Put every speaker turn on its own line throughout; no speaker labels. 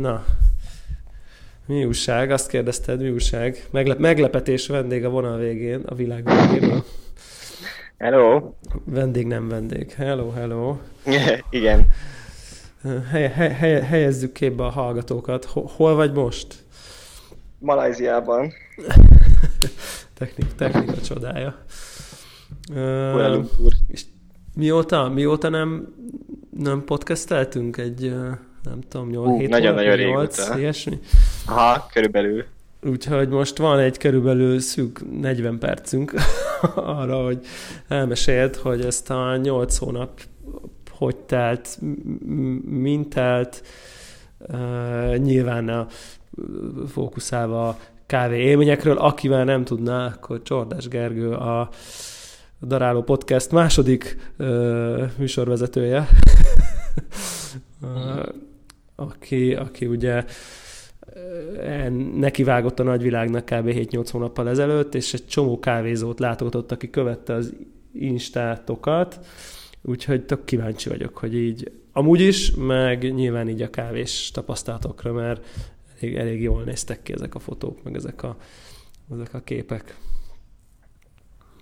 Na, mi újság? Azt kérdezted, mi újság? Meglep- meglepetés vendég a vonal végén, a világ végén.
Hello.
Vendég nem vendég. Hello, hello.
Igen.
Helye, helye, helyezzük képbe a hallgatókat. Hol vagy most?
Malajziában.
Technik, technika csodája.
Uh, és
mióta, mióta nem, nem podcasteltünk egy nem tudom, 8 uh,
Nagyon-nagyon régóta.
ilyesmi.
Aha, körülbelül.
Úgyhogy most van egy körülbelül szűk 40 percünk arra, hogy elmeséld, hogy ezt a 8 hónap hogy telt, mint telt, uh, nyilván a fókuszálva a kávé élményekről, akivel nem tudná, akkor Csordás Gergő a Daráló Podcast második uh, műsorvezetője. uh, aki, aki ugye eh, neki vágott a nagyvilágnak kb. 7-8 hónappal ezelőtt, és egy csomó kávézót látogatott, aki követte az instátokat, úgyhogy tök kíváncsi vagyok, hogy így amúgy is, meg nyilván így a kávés tapasztalatokra, mert elég, elég jól néztek ki ezek a fotók, meg ezek a, ezek a képek.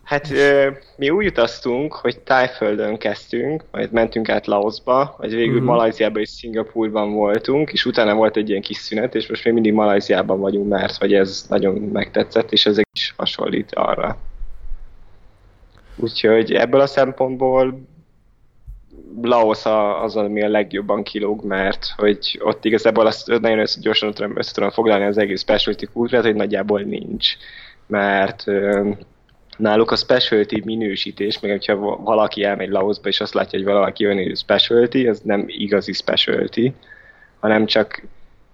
Hát ö, mi úgy utaztunk, hogy Tájföldön kezdtünk, majd mentünk át Laosba, vagy végül uh-huh. Malajziában és Szingapurban voltunk, és utána volt egy ilyen kis szünet, és most még mindig Malajziában vagyunk, mert hogy ez nagyon megtetszett, és ez is hasonlít arra. Úgyhogy ebből a szempontból Laos az, ami a legjobban kilóg, mert hogy ott igazából azt nagyon össze, gyorsan össze tudom foglalni az egész specialty kultúrát, hogy nagyjából nincs. Mert náluk a specialty minősítés, meg hogyha valaki elmegy Laosba, és azt látja, hogy valaki olyan specialty, az nem igazi specialty, hanem csak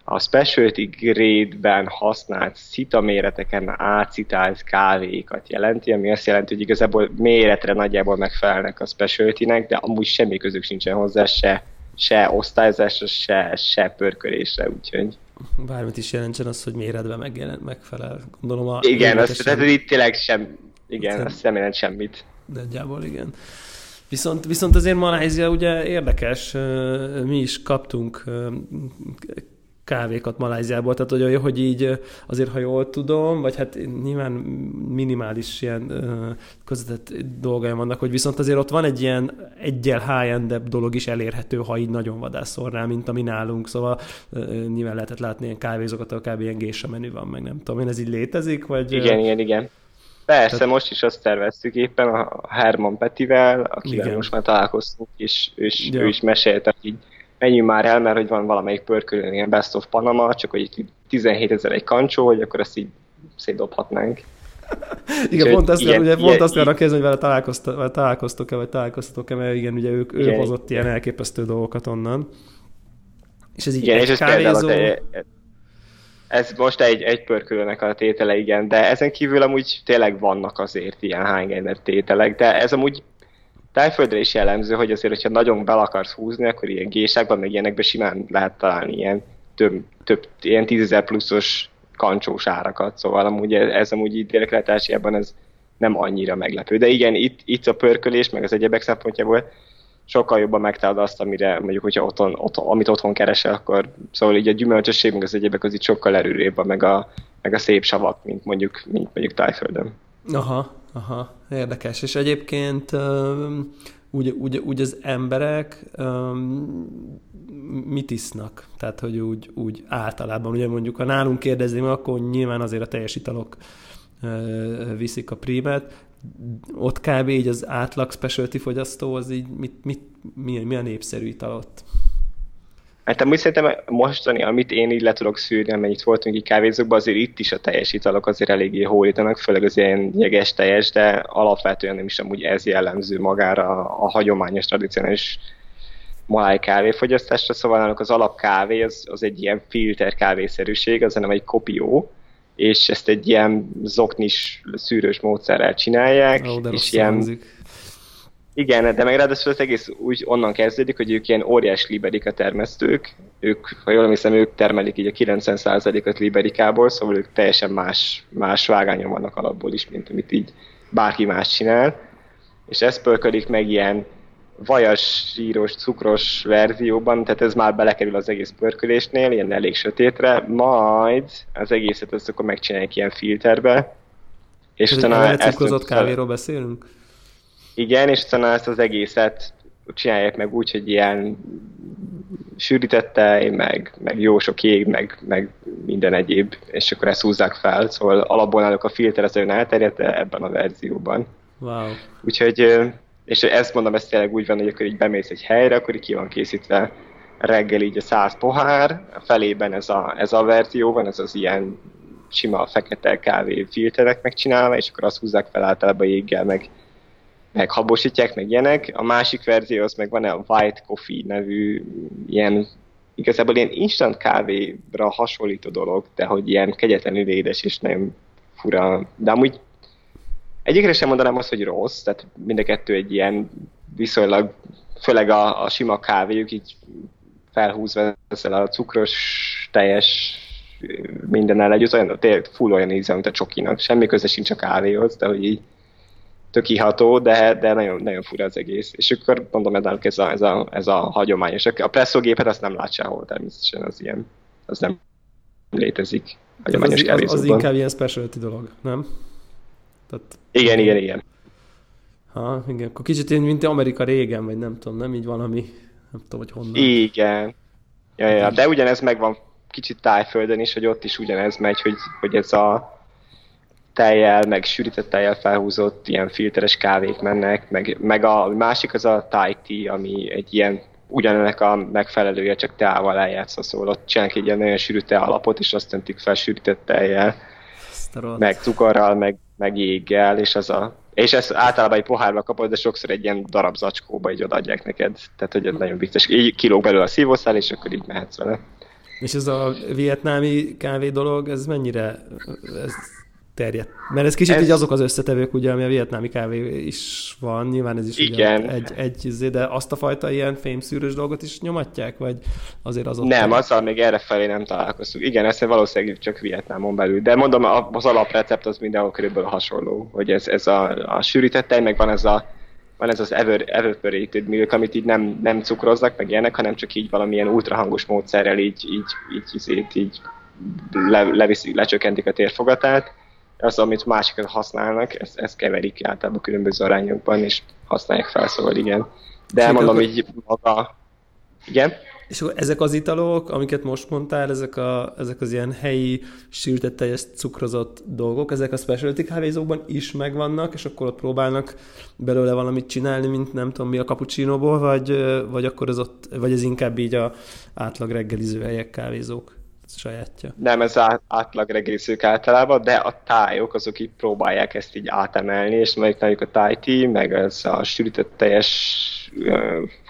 a specialty grade-ben használt szita méreteken átszitált kávékat jelenti, ami azt jelenti, hogy igazából méretre nagyjából megfelelnek a specialty de amúgy semmi közük sincsen hozzá, se, se osztályzásra, se, se pörkölésre, úgyhogy...
Bármit is jelentsen az, hogy méretben megjelent, megfelel. Gondolom a
Igen, azt, tehát itt tényleg sem, igen, azt nem jelent semmit.
Nagyjából igen. Viszont, viszont azért Malázia ugye érdekes, mi is kaptunk kávékat Maláziából, tehát hogy, hogy így azért, ha jól tudom, vagy hát nyilván minimális ilyen közvetett dolgaim vannak, hogy viszont azért ott van egy ilyen egyel high dolog is elérhető, ha így nagyon vadászol rá, mint ami nálunk, szóval nyilván lehetett látni ilyen kávézókat, ahol kb. ilyen gésa menü van, meg nem tudom én, ez így létezik, vagy...
Igen, igen, igen. Persze, Tehát... most is azt terveztük éppen a Herman Petivel, akivel Igen. most már találkoztunk, és is, ja. ő is mesélte, hogy így menjünk már el, mert hogy van valamelyik pörkölőn ilyen Best of Panama, csak hogy 17 ezer egy kancsó, hogy akkor ezt így szétdobhatnánk.
igen, Úgyhogy pont azt, ilyen, ugye, pont azt kell kérdezni, hogy vele találkoztok, találkoztok-e, vagy találkoztatok-e, mert igen, ugye ők, igen. ő hozott ilyen elképesztő dolgokat onnan. És ez így igen, egy és kávézó...
Ez most egy, egy pörkölőnek a tétele, igen, de ezen kívül amúgy tényleg vannak azért ilyen hánygener tételek, de ez amúgy tájföldre is jellemző, hogy azért, hogyha nagyon bel akarsz húzni, akkor ilyen gésákban, meg ilyenekben simán lehet találni ilyen több, több ilyen tízezer pluszos kancsós árakat, szóval amúgy ez, ez amúgy itt dél ez nem annyira meglepő. De igen, itt, itt a pörkölés, meg az egyebek szempontjából sokkal jobban megtalálod azt, amire mondjuk, hogyha otthon, otthon, amit otthon keresel, akkor szóval így a gyümölcsösség, meg az egyebek az itt sokkal erőrébb meg a, meg a szép savak, mint mondjuk, mint mondjuk Tájföldön.
Aha, aha, érdekes. És egyébként úgy, úgy, úgy az emberek mit isznak? Tehát, hogy úgy, úgy általában, ugye mondjuk, ha nálunk kérdezni, akkor nyilván azért a teljes italok viszik a prímet, ott kb. így az átlag specialty fogyasztó az így mit, mit, milyen, milyen népszerű ital ott?
Hát amúgy szerintem mostani, amit én így le tudok szűrni, amennyit voltunk így kávézókban, azért itt is a teljes italok azért eléggé hóítanak, főleg az ilyen jeges teljes, de alapvetően nem is amúgy ez jellemző magára a, a hagyományos, tradicionális maláj kávéfogyasztásra, szóval náluk az alapkávé az, az egy ilyen filter kávészerűség, az nem egy kopió, és ezt egy ilyen zoknis szűrős módszerrel csinálják,
oh,
és ilyen,
hangzik.
Igen, de meg ráadásul az egész úgy onnan kezdődik, hogy ők ilyen óriás liberika termesztők, ők, ha jól hiszem, ők termelik így a 90%-ot liberikából, szóval ők teljesen más, más vágányon vannak alapból is, mint amit így bárki más csinál. És ez pörködik meg ilyen vajas, síros, cukros verzióban, tehát ez már belekerül az egész pörkölésnél, ilyen elég sötétre, majd az egészet ezt akkor megcsinálják ilyen filterbe.
És utána ezt cukrozott kávéról beszélünk?
Igen, és utána ezt az egészet csinálják meg úgy, hogy ilyen sűrített tej, meg, meg jó sok jég, meg, meg minden egyéb, és akkor ezt húzzák fel. Szóval alapból náluk a filter az olyan elterjedt ebben a verzióban.
Wow.
Úgyhogy, és ezt mondom, ez tényleg úgy van, hogy akkor így bemész egy helyre, akkor így ki van készítve reggel így a száz pohár, a felében ez a, ez a verzió van, ez az ilyen sima fekete kávé filterek megcsinálva, és akkor azt húzzák fel általában jéggel, meg meg habosítják, meg ilyenek. A másik verzió az meg van a White Coffee nevű ilyen igazából ilyen instant kávéra hasonlító dolog, de hogy ilyen kegyetlenül édes és nem fura. De amúgy egyikre sem mondanám azt, hogy rossz, tehát mind a kettő egy ilyen viszonylag, főleg a, a sima kávéjuk így felhúzva ezzel a cukros, teljes mindennel együtt, olyan, tényleg full olyan íze, mint a csokinak. Semmi köze sincs a kávéhoz, de hogy így tök iható, de, de nagyon, nagyon fura az egész. És akkor mondom, ez a, ez a, ez a hagyományos. A presszógépet azt nem lát sehol természetesen, az ilyen, az nem létezik.
Hagyományos az, az, az inkább ilyen specialty dolog, nem?
Tehát... Igen, igen, igen.
Ha, igen, akkor kicsit én, mint Amerika régen, vagy nem tudom, nem így valami, nem tudom, hogy honnan.
Igen. Ja, ja, de ugyanez megvan kicsit tájföldön is, hogy ott is ugyanez megy, hogy, hogy ez a tejjel, meg sűrített tejjel felhúzott ilyen filteres kávék mennek, meg, meg a másik az a Thai tea, ami egy ilyen ugyanennek a megfelelője, csak teával eljátszva, szóval ott csinálják egy ilyen nagyon sűrű te alapot, és azt öntik fel sűrített tejjel, meg cukorral, meg, meg jéggel, és az a és ezt általában egy pohárba kapod, de sokszor egy ilyen darab zacskóba így odaadják neked. Tehát, hogy ez nagyon vicces. Így kilóg belőle a szívószál, és akkor így mehetsz vele.
És ez a vietnámi kávé dolog, ez mennyire, ez terjedt. Mert ez kicsit ez... így azok az összetevők, ugye, ami a vietnámi kávé is van, nyilván ez is Igen. Ugye egy, egy, izé, de azt a fajta ilyen fémszűrős dolgot is nyomatják, vagy azért az ott...
Nem, azzal még erre felé nem találkoztunk. Igen, ez valószínűleg csak Vietnámon belül, de mondom, az alaprecept az mindenhol körülbelül hasonló, hogy ez, ez a, a sűrített tej, meg van ez a van ez az ever, evaporated milk, amit így nem, nem cukroznak, meg ilyenek, hanem csak így valamilyen ultrahangos módszerrel így, így, így, így, így le, leviszi, lecsökkentik a térfogatát, az, amit másikat használnak, ezt, ezt keverik általában különböző arányokban, és használják fel, szóval igen. De és mondom, így maga... Igen?
És akkor ezek az italok, amiket most mondtál, ezek, a, ezek az ilyen helyi sűrített teljes cukrozott dolgok, ezek a specialty kávézókban is megvannak, és akkor ott próbálnak belőle valamit csinálni, mint nem tudom mi a cappuccinoból, vagy, vagy akkor ez ott, vagy ez inkább így a átlag reggeliző helyek kávézók? Sajátja.
Nem, ez átlag regészők általában, de a tájok azok így próbálják ezt így átemelni, és mondjuk a tájti, meg ez a sűrített teljes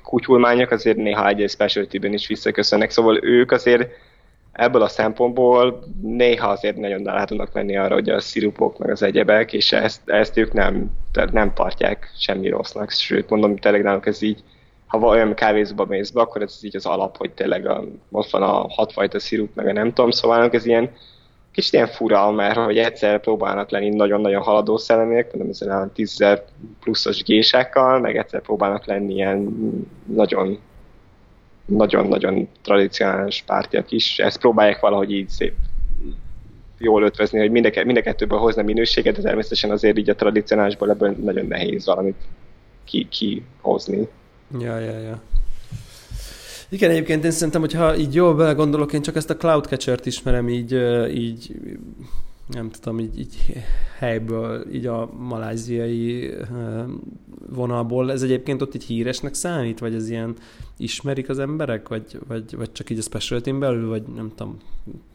kutyulmányok azért néha egy specialty-ben is visszaköszönnek, szóval ők azért ebből a szempontból néha azért nagyon rá tudnak menni arra, hogy a szirupok meg az egyebek, és ezt, ezt ők nem, nem tartják semmi rossznak, sőt mondom, tényleg náluk ez így ha olyan kávézóba mész be, akkor ez így az alap, hogy tényleg a, ott van a hatfajta szirup, meg a nem tudom, szóval ez ilyen kicsit ilyen fura, mert hogy egyszer próbálnak lenni nagyon-nagyon haladó szellemek, nem ezzel a 10 pluszos gésákkal, meg egyszer próbálnak lenni ilyen nagyon nagyon-nagyon tradicionális pártiak is. Ezt próbálják valahogy így szép jól ötvezni, hogy mind a, mind a kettőből hozna minőséget, de természetesen azért így a tradicionálisból ebből nagyon nehéz valamit kihozni.
Ja, ja, ja. Igen, egyébként én szerintem, hogyha így jól belegondolok, én csak ezt a Cloudcatcher-t ismerem így, így nem tudom, így, így helyből, így a maláziai vonalból. Ez egyébként ott így híresnek számít, vagy ez ilyen ismerik az emberek, vagy, vagy, vagy csak így a specialty belül, vagy nem tudom,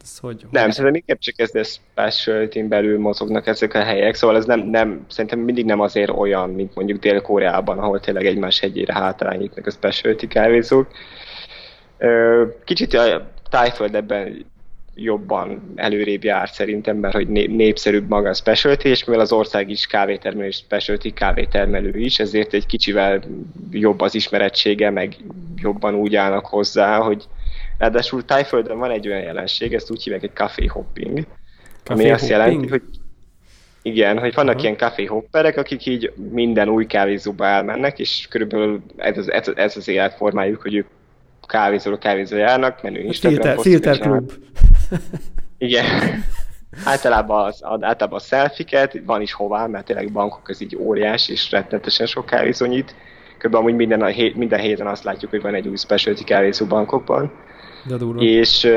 ez hogy?
Nem, hogy... szerintem inkább csak ez a specialty belül mozognak ezek a helyek, szóval ez nem, nem, szerintem mindig nem azért olyan, mint mondjuk Dél-Koreában, ahol tényleg egymás hegyére hátrányítnak a specialty kávézók. Kicsit a tájföld ebben jobban előrébb jár szerintem, mert hogy népszerűbb maga a specialty, és mivel az ország is kávétermelő és specialty kávétermelő is, ezért egy kicsivel jobb az ismerettsége, meg jobban úgy állnak hozzá, hogy ráadásul Tájföldön van egy olyan jelenség, ezt úgy hívják egy café hopping, café ami hopping? azt jelenti, hogy Igen, hogy vannak uh-huh. ilyen café hopperek, akik így minden új kávézóba elmennek, és körülbelül ez az, ez, ez az életformájuk, hogy ők kávézóra kávézóra járnak, menő
Instagram filter, filter klub.
Igen. általában, az, általában a szelfiket, van is hová, mert tényleg bankok ez így óriás, és rettenetesen sok nyit. Körülbelül amúgy minden, a hét, minden héten azt látjuk, hogy van egy új specialty kávézó bankokban.
De durva.
És,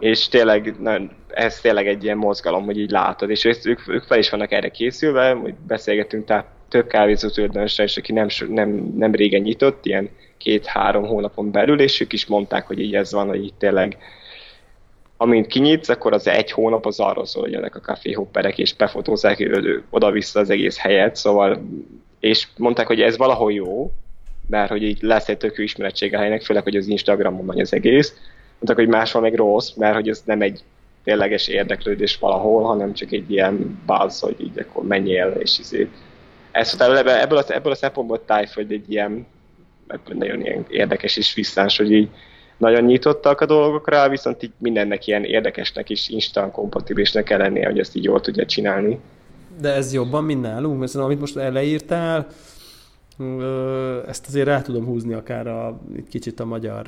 és tényleg na, ez tényleg egy ilyen mozgalom, hogy így látod, és ők, ők fel is vannak erre készülve, hogy beszélgetünk tehát több kávézó tulajdonossal és aki nem, nem, nem régen nyitott, ilyen két-három hónapon belül, és ők is mondták, hogy így ez van, hogy így tényleg amint kinyitsz, akkor az egy hónap az arról szól, hogy ennek a kaféhopperek, és befotózzák oda-vissza az egész helyet, szóval, és mondták, hogy ez valahol jó, mert hogy így lesz egy tök ismeretség a helynek, főleg, hogy az Instagramon megy az egész. Mondták, hogy máshol meg rossz, mert hogy ez nem egy tényleges érdeklődés valahol, hanem csak egy ilyen buzz, hogy így akkor menjél, és izé. Ez, ebből, a, ebből a szempontból Tájföld egy ilyen, nagyon ilyen érdekes és visszás, hogy így nagyon nyitottak a dolgokra, viszont így mindennek ilyen érdekesnek és instant kompatibilisnek kell lennie, hogy ezt így jól tudja csinálni.
De ez jobban, mint nálunk, mert amit most eleírtál, ezt azért rá tudom húzni akár a, kicsit a magyar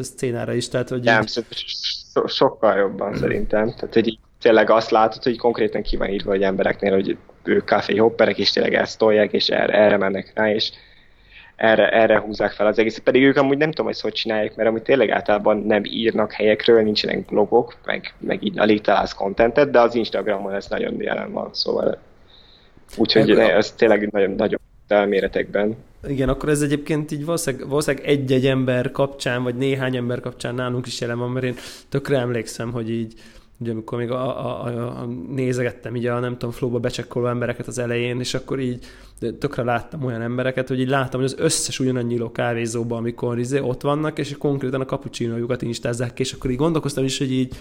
szcénára is. Tehát, hogy
Nem, így... so, sokkal jobban szerintem. Tehát, hogy tényleg azt látod, hogy konkrétan ki van írva, hogy embereknél, hogy ők kávé hopperek, és tényleg ezt tolják, és erre, erre mennek rá, és erre, erre húzzák fel az egészet. Pedig ők amúgy nem tudom, hogy hogy csinálják, mert amúgy tényleg általában nem írnak helyekről, nincsenek blogok, meg, meg így alig találsz kontentet, de az Instagramon ez nagyon jelen van, szóval úgyhogy ez tényleg nagyon, nagyon elméretekben.
Igen, akkor ez egyébként így valószínűleg, valószínűleg egy-egy ember kapcsán, vagy néhány ember kapcsán nálunk is jelen van, mert én tökre emlékszem, hogy így ugye amikor még a, a, a, a nézegettem így a nem tudom, flóba becsekkoló embereket az elején, és akkor így tökre láttam olyan embereket, hogy így láttam, hogy az összes ugyanannyi kávézóban, amikor izé ott vannak, és konkrétan a kapucsinójukat instázzák és akkor így gondolkoztam is, hogy így,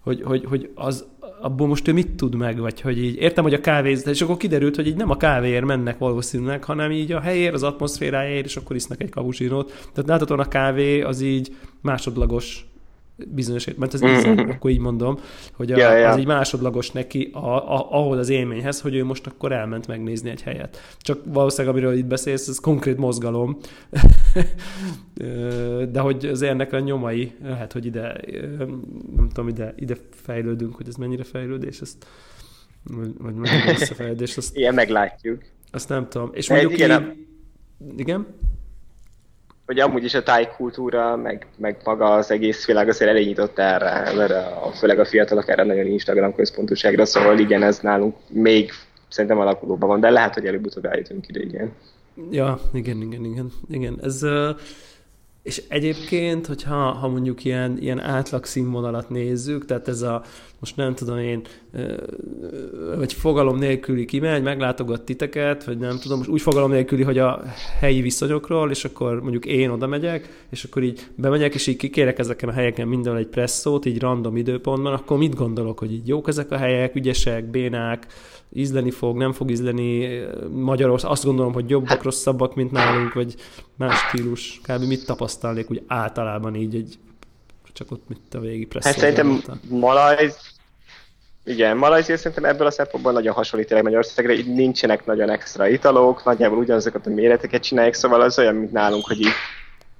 hogy, hogy, hogy az, abból most ő mit tud meg, vagy hogy így értem, hogy a kávé, és akkor kiderült, hogy így nem a kávéért mennek valószínűleg, hanem így a helyér, az atmoszféráért, és akkor isznak egy kapucsinót. Tehát láthatóan a kávé az így másodlagos bizonyos, mert ez mm-hmm. akkor így mondom, hogy a, yeah, yeah. az egy másodlagos neki a, a, ahhoz az élményhez, hogy ő most akkor elment megnézni egy helyet. Csak valószínűleg, amiről itt beszélsz, ez konkrét mozgalom, de hogy az ennek a nyomai, lehet, hogy ide, nem tudom, ide, ide fejlődünk, hogy ez mennyire fejlődés, ezt, vagy, vagy mennyire visszafejlődés. Azt,
Ilyen meglátjuk.
Azt nem tudom. És mondjuk igen, így, igen?
Hogy amúgy is a tájkultúra, meg, meg maga az egész világ azért elég erre, mert a, főleg a fiatalok erre nagyon Instagram központúságra, szóval igen, ez nálunk még szerintem alakulóban van, de lehet, hogy előbb-utóbb eljutunk ide, igen.
Ja, igen, igen, igen. igen. Ez, és egyébként, hogyha ha mondjuk ilyen, ilyen átlag színvonalat nézzük, tehát ez a, most nem tudom én, vagy fogalom nélküli kimegy, meglátogat titeket, vagy nem tudom, most úgy fogalom nélküli, hogy a helyi viszonyokról, és akkor mondjuk én oda megyek, és akkor így bemegyek, és így kikérek ezeken a helyeken minden egy presszót, így random időpontban, akkor mit gondolok, hogy így jók ezek a helyek, ügyesek, bénák, ízleni fog, nem fog ízleni Magyarország, azt gondolom, hogy jobbak, hát- rosszabbak, mint nálunk, vagy más stílus. Kb. mit tapasztalnék úgy általában így egy csak ott mit a végi
presszó. Hát szerintem Malajz, igen, Malajzia szerintem ebből a szempontból nagyon hasonlít egy Magyarországra, így nincsenek nagyon extra italok, nagyjából ugyanazokat a méreteket csinálják, szóval az olyan, mint nálunk, hogy így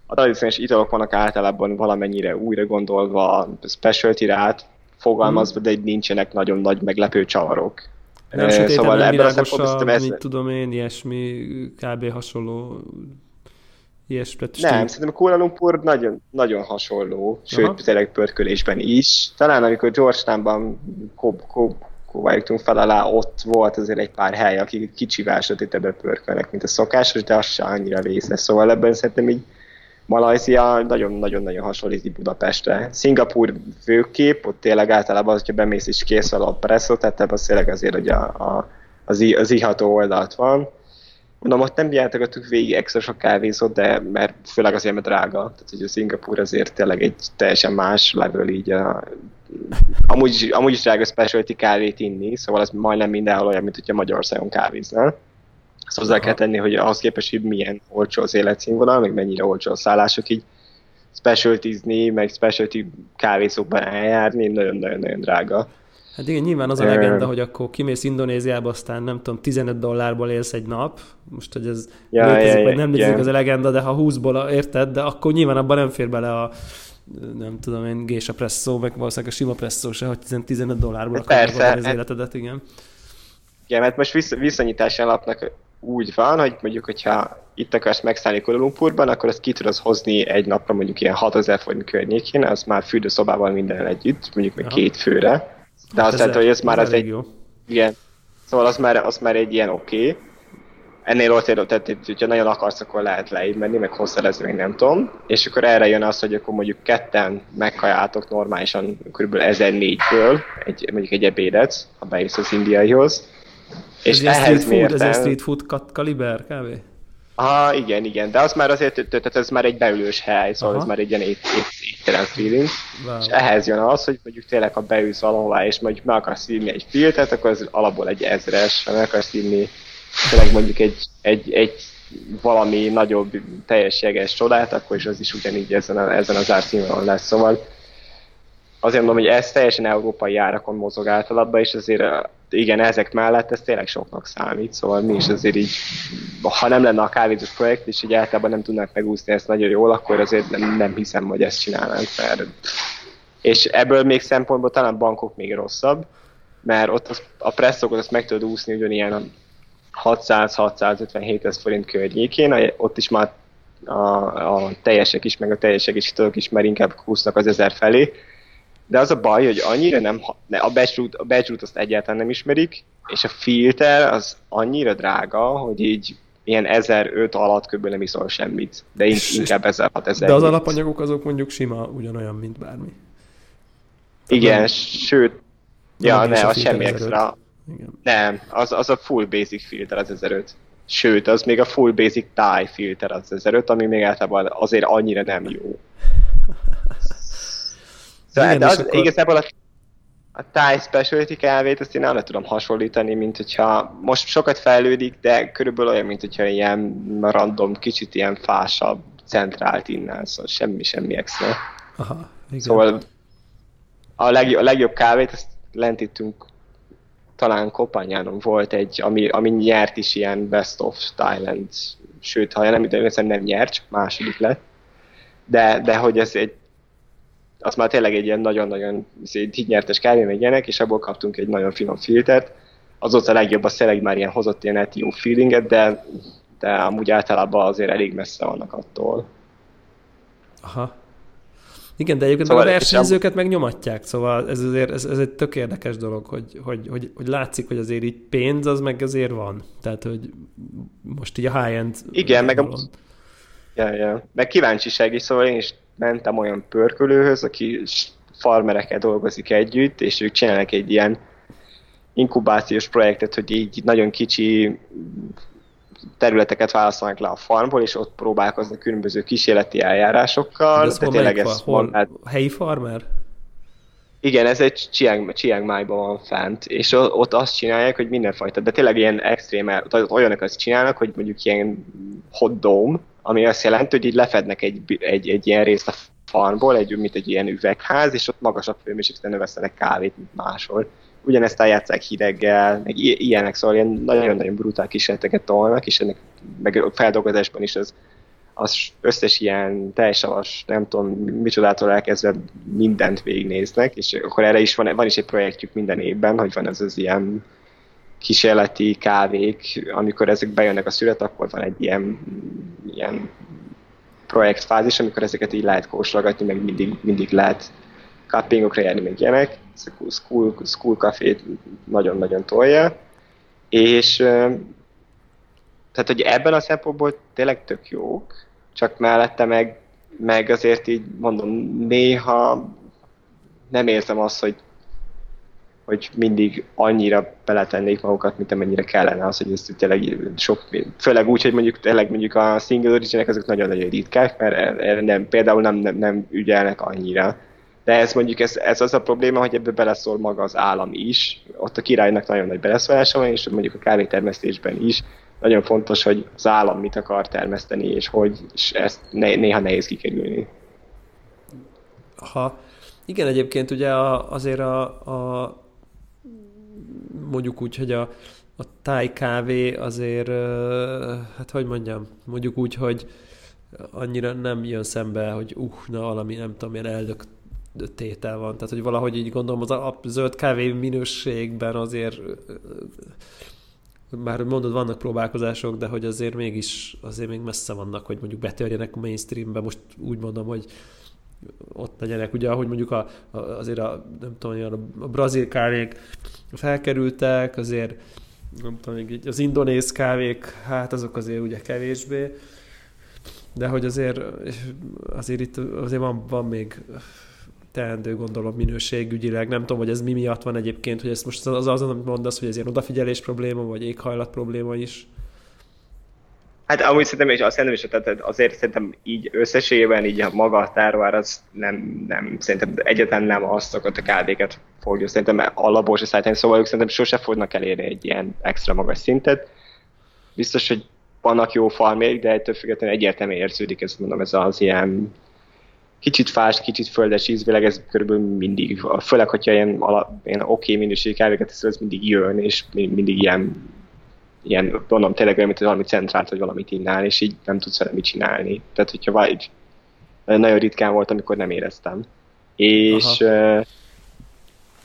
a tradicionális italok vannak általában valamennyire újra gondolva, specialty át fogalmazva, mm. de így nincsenek nagyon nagy meglepő csavarok.
Nem e, szóval ebből a szempontból ez... mit tudom én, ilyesmi kb. hasonló ilyesmi.
Nem, szerintem Kuala Lumpur nagyon, nagyon hasonló, sőt, Aha. tényleg pörkölésben is. Talán amikor Georgetownban kóvájogtunk fel alá, ott volt azért egy pár hely, akik kicsivel sötétebbre pörkölnek, mint a szokásos, de az se annyira vészes. Szóval ebben szerintem így Malajzia nagyon-nagyon-nagyon hasonlít Budapestre. Szingapur főkép, ott tényleg általában, hogyha bemész és kész a presszó, tehát ebben tényleg azért, hogy a, a, az, az iható oldalt van. Mondom, ott nem játogattuk végig extra sok kávézót, de mert főleg azért, mert drága. Tehát, hogy a Szingapur azért tényleg egy teljesen más level így a, amúgy, amúgy is drága specialty kávét inni, szóval ez majdnem mindenhol olyan, mint hogyha Magyarországon kávéznál. Azt hozzá kell tenni, hogy ahhoz képest, hogy milyen olcsó az életszínvonal, meg mennyire olcsó a szállások, így specialtizni, meg specialty kávészókban eljárni, nagyon-nagyon-nagyon drága.
Hát igen, nyilván az a legenda, hogy akkor kimész Indonéziába, aztán nem tudom, 15 dollárból élsz egy nap. Most, hogy ez ja, létezik, ja, vagy nem létezik, az a legenda, de ha 20-ból érted, de akkor nyilván abban nem fér bele a nem tudom én, gésa presszó, meg valószínűleg a sima presszó se, hogy 15 dollárból hát akarod az életedet, igen.
Igen, mert most visz, viszonyítási alapnak úgy van, hogy mondjuk, hogyha itt akarsz megszállni Kuala Lumpurban, akkor ezt ki tudod hozni egy napra mondjuk ilyen 6000 forint környékén, az már fürdőszobával minden együtt, mondjuk még két főre. De azt jelenti, hogy ez már az egy... Jó. Igen. Szóval az már, az már egy ilyen oké. Okay. Ennél ott érő, tehát hogyha nagyon akarsz, akkor lehet leígy menni, meg hosszalezni, még nem tudom. És akkor erre jön az, hogy akkor mondjuk ketten megkajáltok normálisan kb. 1004-ből, egy, mondjuk egy ebédet, ha bejössz az indiaihoz
és ez ehhez street food, ez egy street food kaliber kb?
Aha, igen, igen, de az már azért, tehát ez már egy beülős hely, szóval Aha. ez már egy ilyen étterem feeling. Wow. És ehhez jön az, hogy mondjuk tényleg, ha beülsz valahová, és mondjuk meg akarsz írni egy filtet, akkor az alapból egy ezres, ha meg akarsz írni tényleg mondjuk egy, egy, egy valami nagyobb teljes jeges csodát, akkor is az is ugyanígy ezen, a, ezen az árszínvonalon lesz. Szóval azért mondom, hogy ez teljesen európai árakon mozog általában, és azért igen, ezek mellett ez tényleg soknak számít, szóval mi is azért így, ha nem lenne a kávézós projekt, és így általában nem tudnánk megúszni ezt nagyon jól, akkor azért nem, nem hiszem, hogy ezt csinálnánk, mert és ebből még szempontból talán bankok még rosszabb, mert ott az, a presszokot azt meg tudod úszni ugyanilyen 600-657 forint környékén, ott is már a, a teljesek is, meg a teljesek is is már inkább kúsznak az ezer felé, de az a baj, hogy annyira nem, a batch a batch azt egyáltalán nem ismerik, és a filter az annyira drága, hogy így ilyen 1005 alatt kb. nem iszol semmit, de inkább 1006 1000.
De az alapanyagok azok mondjuk sima ugyanolyan, mint bármi.
Tehát Igen, nem, sőt, ja, ne, az semmi extra. Igen. Nem, az, az a full basic filter az 1005. Sőt, az még a full basic tie filter az 1005, ami még általában azért annyira nem jó. Szóval, Igen, de az, akkor... igazából a, a Thai Specialty kávét azt én nem tudom hasonlítani, mint hogyha most sokat fejlődik, de körülbelül olyan, mint hogyha ilyen random, kicsit ilyen fásabb, centrált innen, szóval semmi, semmi extra. Aha, igen. Szóval a, legjobb, a legjobb kávét, azt lent ittünk talán Kopanyánon volt egy, ami, ami nyert is ilyen Best of Thailand, sőt, ha nem tudom, nem nyert, csak második lett. De, de hogy ez egy az már tényleg egy ilyen nagyon-nagyon nyertes kávé, meg ilyenek, és abból kaptunk egy nagyon finom filtert. Az ott a legjobb, az tényleg már ilyen hozott ilyen jó feelinget, de, de amúgy általában azért elég messze vannak attól.
Aha. Igen, de egyébként szóval a versenyzőket meg nyomatják, szóval ez azért ez, ez egy tök érdekes dolog, hogy, hogy, hogy, hogy látszik, hogy azért így pénz az meg azért van. Tehát, hogy most így a high-end...
Igen, meg a... Ja, ja. Meg kíváncsiság is, szóval én is mentem olyan pörkölőhöz, aki farmerekkel dolgozik együtt, és ők csinálnak egy ilyen inkubációs projektet, hogy így nagyon kicsi területeket válaszolnak le a farmból, és ott próbálkoznak különböző kísérleti eljárásokkal.
De ez hol tényleg ez hol, hát, helyi farmer?
Igen, ez egy Chiang, Chiang Mai-ban van fent, és ott azt csinálják, hogy mindenfajta, de tényleg ilyen extrém, olyanok azt csinálnak, hogy mondjuk ilyen hot dome, ami azt jelenti, hogy így lefednek egy, egy, egy ilyen részt a farmból, egy, mint egy ilyen üvegház, és ott magasabb hőmérsékleten növesztenek kávét, mint máshol. Ugyanezt eljátszák hideggel, meg ilyenek, szóval ilyen nagyon-nagyon brutál kísérleteket tolnak, és ennek meg feldolgozásban is az, az összes ilyen teljesavas, nem tudom, micsodától elkezdve mindent végignéznek, és akkor erre is van, van is egy projektjük minden évben, hogy van ez az ilyen kísérleti kávék, amikor ezek bejönnek a szület, akkor van egy ilyen, ilyen projektfázis, amikor ezeket így lehet kóstolgatni, meg mindig, mindig lehet cuppingokra járni, meg ilyenek. Ez a school, school café nagyon-nagyon tolja. És tehát, hogy ebben a szempontból tényleg tök jók, csak mellette meg, meg azért így mondom, néha nem érzem azt, hogy hogy mindig annyira beletennék magukat, mint amennyire kellene az, hogy ez tényleg sok, főleg úgy, hogy mondjuk tényleg mondjuk a single origin azok nagyon-nagyon ritkák, mert erre nem, például nem, nem, nem ügyelnek annyira. De ez mondjuk ez, ez az a probléma, hogy ebbe beleszól maga az állam is. Ott a királynak nagyon nagy beleszólása van, és mondjuk a kávétermesztésben is. Nagyon fontos, hogy az állam mit akar termeszteni, és hogy és ezt néha nehéz kikerülni.
Ha igen, egyébként ugye a, azért a, a mondjuk úgy, hogy a, a táj kávé azért, hát hogy mondjam, mondjuk úgy, hogy annyira nem jön szembe, hogy uh, na valami nem tudom, ilyen eldök tétel van. Tehát, hogy valahogy így gondolom, az a zöld kávé minőségben azért már mondod, vannak próbálkozások, de hogy azért mégis, azért még messze vannak, hogy mondjuk betörjenek a mainstreambe. Most úgy mondom, hogy ott legyenek, ugye, ahogy mondjuk a, azért a, nem tudom, a brazil kávék felkerültek, azért nem tudom, az indonéz kávék, hát azok azért ugye kevésbé, de hogy azért, azért itt azért van, van még teendő, gondolom, minőségügyileg. Nem tudom, hogy ez mi miatt van egyébként, hogy ez most az azon, amit mondasz, hogy ez ilyen odafigyelés probléma, vagy éghajlat probléma is.
Hát amúgy szerintem, és azt nem is, tehát azért szerintem így összességében így a maga a tárvár az nem, nem, szerintem egyetlen nem azt szokott a kávéket fogja, szerintem alapból se szállítani, szóval ők szerintem sose fognak elérni egy ilyen extra magas szintet. Biztos, hogy vannak jó farmék, de ettől függetlenül egyértelműen érződik, ez mondom, ez az ilyen kicsit fás, kicsit földes ízvileg, ez körülbelül mindig, főleg, hogyha ilyen, ilyen oké okay minőségi kávéket ez mindig jön, és mindig ilyen, ilyen mondom, tényleg olyan, mint valami centrált, hogy valamit innál, és így nem tudsz vele mit csinálni. Tehát, hogyha vagy, nagyon ritkán volt, amikor nem éreztem. És, Aha.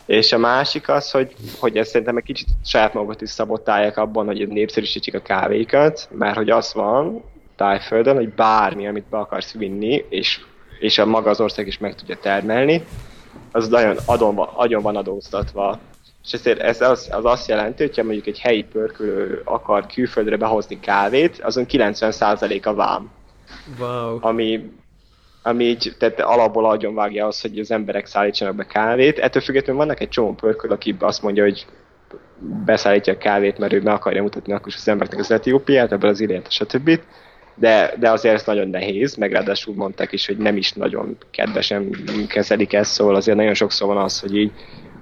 és a másik az, hogy, hogy ezt szerintem egy kicsit saját magukat is szabotálják abban, hogy népszerűsítsék a kávékat, mert hogy az van tájföldön, hogy bármi, amit be akarsz vinni, és és a maga az ország is meg tudja termelni, az nagyon adon agyon van adóztatva. És ezért ez az, az azt jelenti, hogyha mondjuk egy helyi pörkölő akar külföldre behozni kávét, azon 90% a vám.
Wow.
Ami, ami így, tehát alapból agyon vágja az, hogy az emberek szállítsanak be kávét. Ettől függetlenül vannak egy csomó pörköl, aki azt mondja, hogy beszállítja a kávét, mert ő meg akarja mutatni akkor is az embereknek az etiópiát, ebből az idejét, stb de, de azért ez nagyon nehéz, meg ráadásul mondták is, hogy nem is nagyon kedvesen kezelik ezt, szóval azért nagyon sokszor van az, hogy így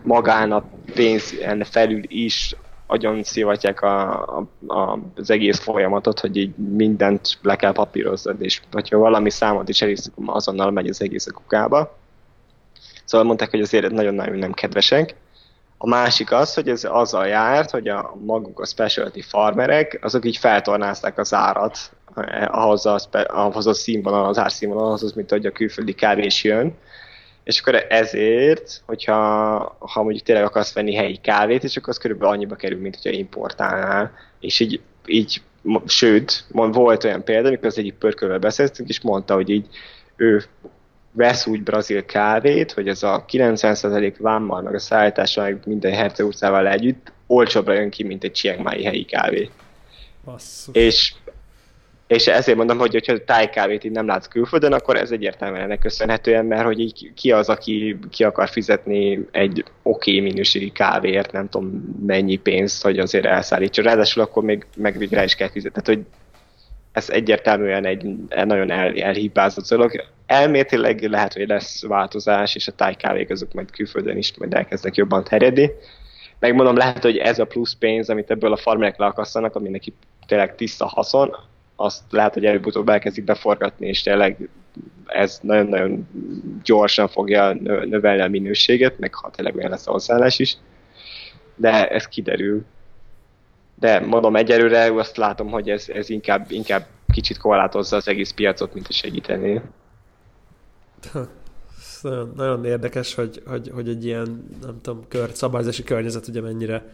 magán a pénz felül is agyon szivatják a, a, a, az egész folyamatot, hogy így mindent le kell papírozni, és hogyha valami számot is elhiszük, azonnal megy az egész a kukába. Szóval mondták, hogy azért nagyon-nagyon nem kedvesek. A másik az, hogy ez azzal járt, hogy a maguk a specialty farmerek, azok így feltornázták az árat ahhoz a, ahhoz a színvonal, az árszínvonalhoz, mint hogy a külföldi kávés jön. És akkor ezért, hogyha ha mondjuk tényleg akarsz venni helyi kávét, és akkor az körülbelül annyiba kerül, mint hogyha importálnál. És így, így sőt, volt olyan példa, amikor az egyik pörkölvel beszéltünk, és mondta, hogy így ő vesz úgy brazil kávét, hogy ez a 90% vámmal, meg a szállítással, meg minden herceg utcával együtt olcsóbbra jön ki, mint egy Chiang Mai helyi kávé.
Basszus.
És és ezért mondom, hogy hogyha tájkávét így nem látsz külföldön, akkor ez egyértelműen ennek köszönhetően, mert hogy így ki az, aki ki akar fizetni egy oké okay minőségi kávéért, nem tudom mennyi pénzt, hogy azért elszállítsa. Ráadásul akkor még, meg rá is kell fizetni. Tehát, hogy ez egyértelműen egy nagyon el, elhibázott dolog. Elméletileg lehet, hogy lesz változás, és a tájkávék azok majd külföldön is majd elkezdnek jobban terjedni. Megmondom, lehet, hogy ez a plusz pénz, amit ebből a farmerek leakasszanak, ami neki tényleg tiszta haszon, azt lehet, hogy előbb-utóbb elkezdik beforgatni, és tényleg ez nagyon-nagyon gyorsan fogja növelni a minőséget, meg ha tényleg olyan lesz a hozzáállás is. De ez kiderül. De mondom, egyelőre azt látom, hogy ez, ez inkább, inkább kicsit korlátozza az egész piacot, mint a segíteni.
Nagyon, nagyon érdekes, hogy, hogy, hogy egy ilyen, nem tudom, kör, szabályzási környezet ugye mennyire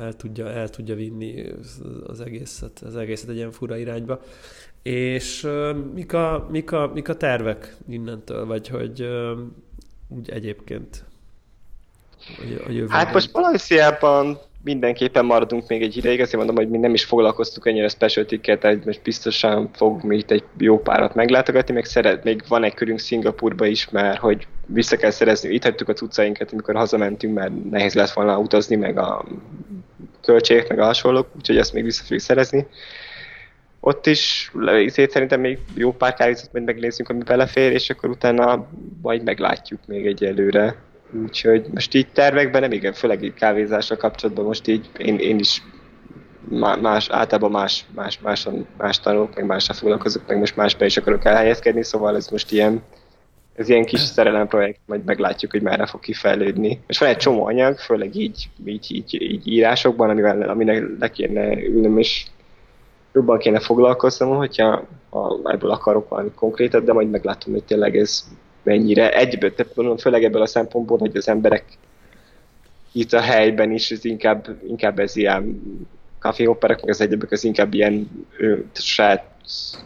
el tudja, el tudja vinni az egészet, az egészet egy ilyen fura irányba. És mik a, mik, a, mik a tervek innentől, vagy hogy úgy egyébként
a jövőben? Hát most Valenciában mindenképpen maradunk még egy ideig, azért mondom, hogy mi nem is foglalkoztuk ennyire specialty egy most biztosan fog még egy jó párat meglátogatni, még, szeret, még van egy körünk Szingapurba is, mert hogy vissza kell szerezni, itt hagytuk a cuccainkat, amikor hazamentünk, mert nehéz lett volna utazni, meg a költségek, meg a hasonlók, úgyhogy ezt még vissza fogjuk szerezni. Ott is ezért szerintem még jó pár kávézat majd megnézzünk, ami belefér, és akkor utána majd meglátjuk még egyelőre. Úgyhogy most így tervekben nem igen, főleg így kávézással kapcsolatban most így én, én is más, általában más, más, más, más tanulok, meg másra foglalkozok, meg most másban is akarok elhelyezkedni, szóval ez most ilyen ez ilyen kis szerelem projekt, majd meglátjuk, hogy merre fog kifejlődni. És van egy csomó anyag, főleg így, így, így, így írásokban, amivel, aminek le kéne ülnöm, és jobban kéne foglalkoznom, hogyha ha ebből akarok valami konkrétat, de majd meglátom, hogy tényleg ez mennyire egyből, tehát mondom, főleg ebből a szempontból, hogy az emberek itt a helyben is, ez inkább, inkább ez ilyen kaféoperek, meg az egyebek, az inkább ilyen ő, saját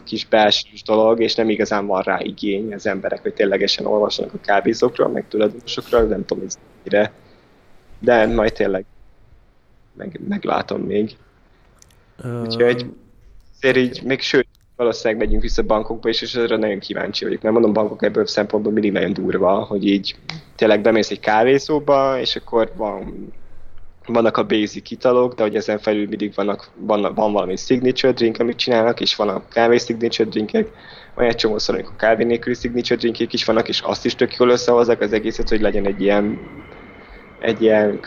kis belső dolog, és nem igazán van rá igény az emberek, hogy ténylegesen olvassanak a kávézókról, meg tulajdonosokról, nem tudom, hogy mire. De majd tényleg meg, meglátom még. Uh... Úgyhogy azért így, még sőt, valószínűleg megyünk vissza bankokba is, és ezre nagyon kíváncsi vagyok. Mert mondom, bankok ebből szempontból mindig nagyon durva, hogy így tényleg bemész egy kávézóba, és akkor van vannak a basic italok, de hogy ezen felül mindig vannak, van, van valami signature drink, amit csinálnak, és van a kávé signature drinkek, egy csomószor, amikor kávé nélküli signature drinkek is vannak, és azt is tök jól összehozzák az egészet, hogy legyen egy ilyen, egy ilyen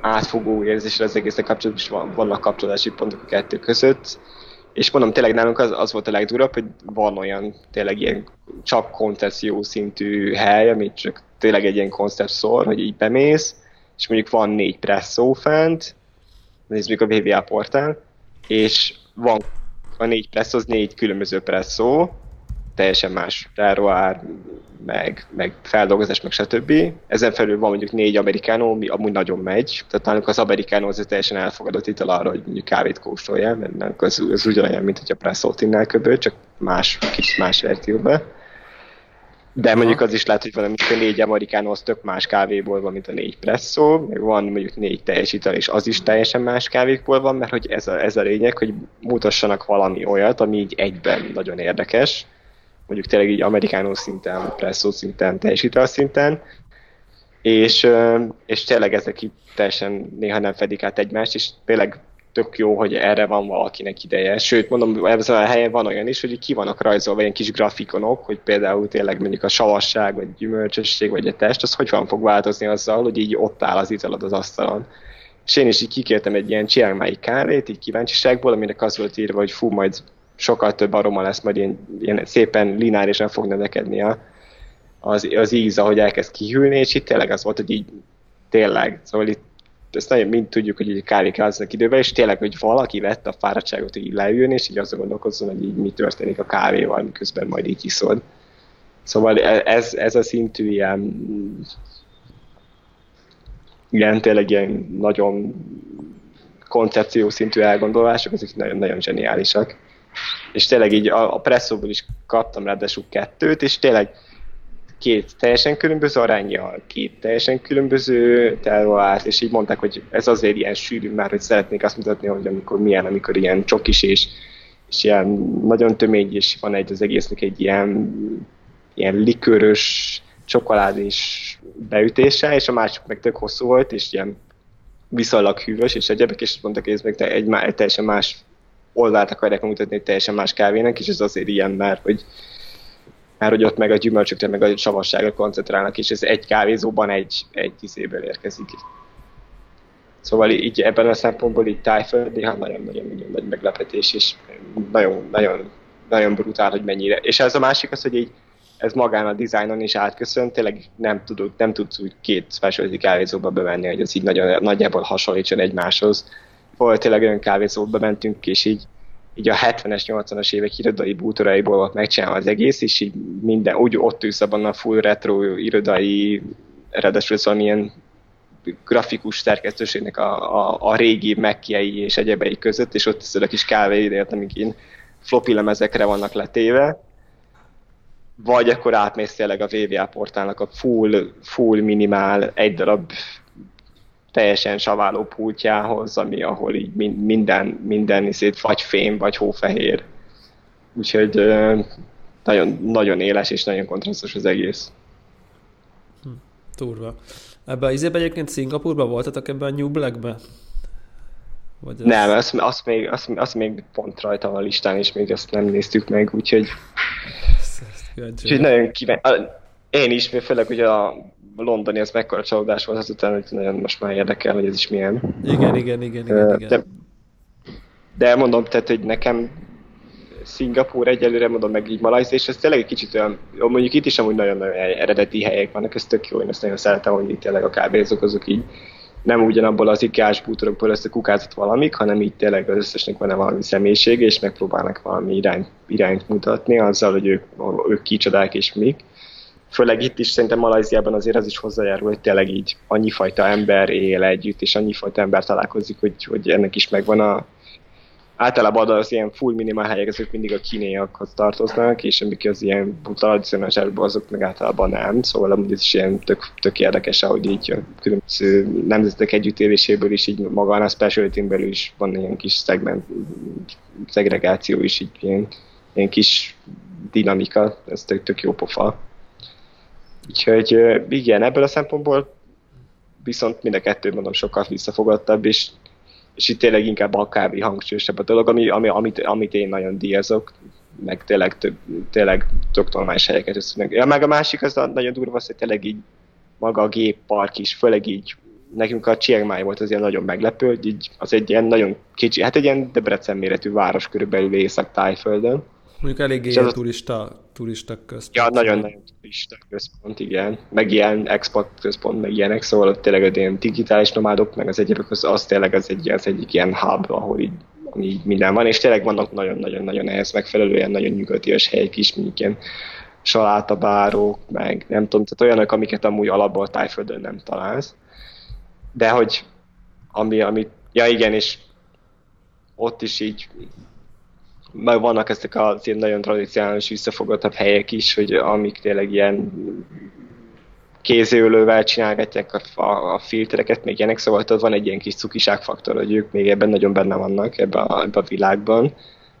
átfogó érzés az egészet kapcsolatban, és van, vannak kapcsolási pontok a kettő között. És mondom, tényleg nálunk az, az volt a legdurabb, hogy van olyan tényleg ilyen csak koncesszió szintű hely, amit csak tényleg egy ilyen koncept szól, hogy így bemész, és mondjuk van négy presszó fent, nézzük a VVA portál, és van a négy presszó, az négy különböző presszó, teljesen más terroár, meg, meg feldolgozás, meg stb. Ezen felül van mondjuk négy amerikánó, ami amúgy nagyon megy. Tehát nálunk az amerikánó az teljesen elfogadott ital arra, hogy mondjuk kávét kóstolja, mert az, az ugyanolyan, mint hogy a presszót innál köböl, csak más, kis más verzióban. De mondjuk az is lehet, hogy valami a négy amerikánó az tök más kávéból van, mint a négy presszó, meg van mondjuk négy teljes ital, és az is teljesen más kávékból van, mert hogy ez a, ez a lényeg, hogy mutassanak valami olyat, ami így egyben nagyon érdekes, mondjuk tényleg így amerikánó szinten, presszó szinten, teljes ital szinten, és, és tényleg ezek itt teljesen néha nem fedik át egymást, és tényleg tök jó, hogy erre van valakinek ideje. Sőt, mondom, ebben a helyen van olyan is, hogy ki vannak rajzolva ilyen kis grafikonok, hogy például tényleg mondjuk a savasság, vagy gyümölcsösség, vagy a test, az hogy van fog változni azzal, hogy így ott áll az italad az asztalon. És én is így kikértem egy ilyen Chiang kávét, így kíváncsiságból, aminek az volt írva, hogy fú, majd sokkal több aroma lesz, majd ilyen, ilyen szépen lineárisan fog növekedni a, az, az íz, ahogy elkezd kihűlni, és itt tényleg az volt, hogy így tényleg, szóval itt ezt nagyon mind tudjuk, hogy így kávékáznak időben, és tényleg, hogy valaki vett a fáradtságot, hogy így leüljön, és így azon gondolkozzon, hogy így mi történik a kávéval, miközben majd így iszod. Szóval e- ez, ez a szintű ilyen, ilyen tényleg ilyen nagyon koncepció szintű elgondolások, ezek nagyon, nagyon zseniálisak. És tényleg így a, a presszóból is kaptam ráadásul kettőt, és tényleg két teljesen különböző arányjal, két teljesen különböző terroárt, és így mondták, hogy ez azért ilyen sűrű már, hogy szeretnék azt mutatni, hogy amikor milyen, amikor ilyen csokis és, és ilyen nagyon tömény, és van egy az egésznek egy ilyen, ilyen likőrös, csokoládés beütése, és a másik meg tök hosszú volt, és ilyen viszonylag hűvös, és egyebek, és mondtak, hogy ez meg egy teljesen más oldalt akarják mutatni egy teljesen más kávének, és ez azért ilyen már, hogy mert hogy ott meg a gyümölcsökre, meg a savasságra koncentrálnak, és ez egy kávézóban egy, egy izéből érkezik. Szóval így ebben a szempontból így tájföld néha nagyon-nagyon nagy meglepetés, és nagyon, nagyon, nagyon brutál, hogy mennyire. És ez a másik az, hogy így ez magán a dizájnon is átköszön, tényleg nem, tudod, nem tudsz úgy két specialty kávézóba bemenni, hogy ez így nagyon, nagyjából hasonlítson egymáshoz. Volt tényleg olyan kávézóba mentünk, és így így a 70-es, 80-as évek irodai bútoraiból volt megcsinálva az egész, és így minden, úgy ott ülsz abban a full retro irodai, ráadásul szóval ilyen grafikus szerkesztőségnek a, a, a régi mekkjei és egyebei között, és ott a kis kávéidért, amik én floppy lemezekre vannak letéve, vagy akkor átmész tényleg a VVA portálnak a full, full minimál, egy darab teljesen saváló pultjához, ami ahol így minden, minden iszét vagy fém, vagy hófehér. Úgyhogy nagyon, nagyon éles és nagyon kontrasztos az egész.
Hm, turva. Ebben az egyébként Szingapurban voltatok ebben a New Black-be?
Vagy az... Nem, azt, azt, még, azt, azt még pont rajta van a listán, és még ezt nem néztük meg, úgyhogy... Ezt, ezt úgyhogy nagyon kíváncsi. Én is, főleg hogy a a londoni az mekkora csalódás volt azután, hogy nagyon most már érdekel, hogy ez is milyen.
Igen, igen, igen, igen. igen.
De, de mondom, tehát, hogy nekem Szingapúr egyelőre mondom, meg így Malajzia, és ez tényleg egy kicsit olyan, mondjuk itt is amúgy nagyon-nagyon eredeti helyek vannak, ez tök jó, én ezt nagyon szeretem, hogy itt tényleg a kávézók azok így nem ugyanabból az ikás bútorokból ezt a kukázott valamik, hanem így tényleg az összesnek van valami személyiség, és megpróbálnak valami irányt, irányt mutatni azzal, hogy ők, ők kicsodák és mik. Főleg itt is szerintem Malajziában azért az is hozzájárul, hogy tényleg így annyi fajta ember él együtt, és annyi fajta ember találkozik, hogy, hogy ennek is megvan a, általában az ilyen full minimál helyek, azok mindig a kínaiakhoz tartoznak, és amik az ilyen tradicionális azok meg általában nem, szóval amúgy ez is ilyen tök, tök érdekes, ahogy így a különböző nemzetek együttéléséből is így maga a specialty belül is van ilyen kis szegment, szegregáció is, így ilyen, ilyen kis dinamika, ez tök, tök jó pofa. Úgyhogy igen, ebből a szempontból viszont mind a kettő, mondom, sokkal visszafogadtabb, és és itt tényleg inkább a kávé hangsúlyosabb a dolog, ami, ami, amit, amit én nagyon díjazok, meg tényleg, több, tényleg doktormális helyeket összenek. Ja, meg a másik az nagyon durva, hogy tényleg így maga a géppark is, főleg így nekünk a Chiang Mai volt az ilyen nagyon meglepő, hogy így az egy ilyen nagyon kicsi, hát egy ilyen Debrecen méretű város körülbelül Észak-Tájföldön,
Mondjuk eléggé ilyen turista, turista központ.
Ja, nagyon-nagyon turista központ, igen. Meg ilyen export központ, meg ilyenek, szóval ott tényleg ilyen digitális nomádok, meg az egyébek, az, az tényleg az, egy, az egyik ilyen hub, ahol így, így minden van, és tényleg vannak nagyon-nagyon-nagyon ehhez megfelelően nagyon nyugatias helyek is, mint ilyen salátabárok, meg nem tudom, tehát olyanok, amiket amúgy alapból tájföldön nem találsz. De hogy ami, ami, ja igen, és ott is így meg vannak ezek az ilyen nagyon tradicionális visszafogottabb helyek is, hogy amik tényleg ilyen kézőlővel csinálgatják a, a, a filtereket, még ilyenek, szóval ott van egy ilyen kis cukiságfaktor, hogy ők még ebben nagyon benne vannak ebben a, ebbe a világban,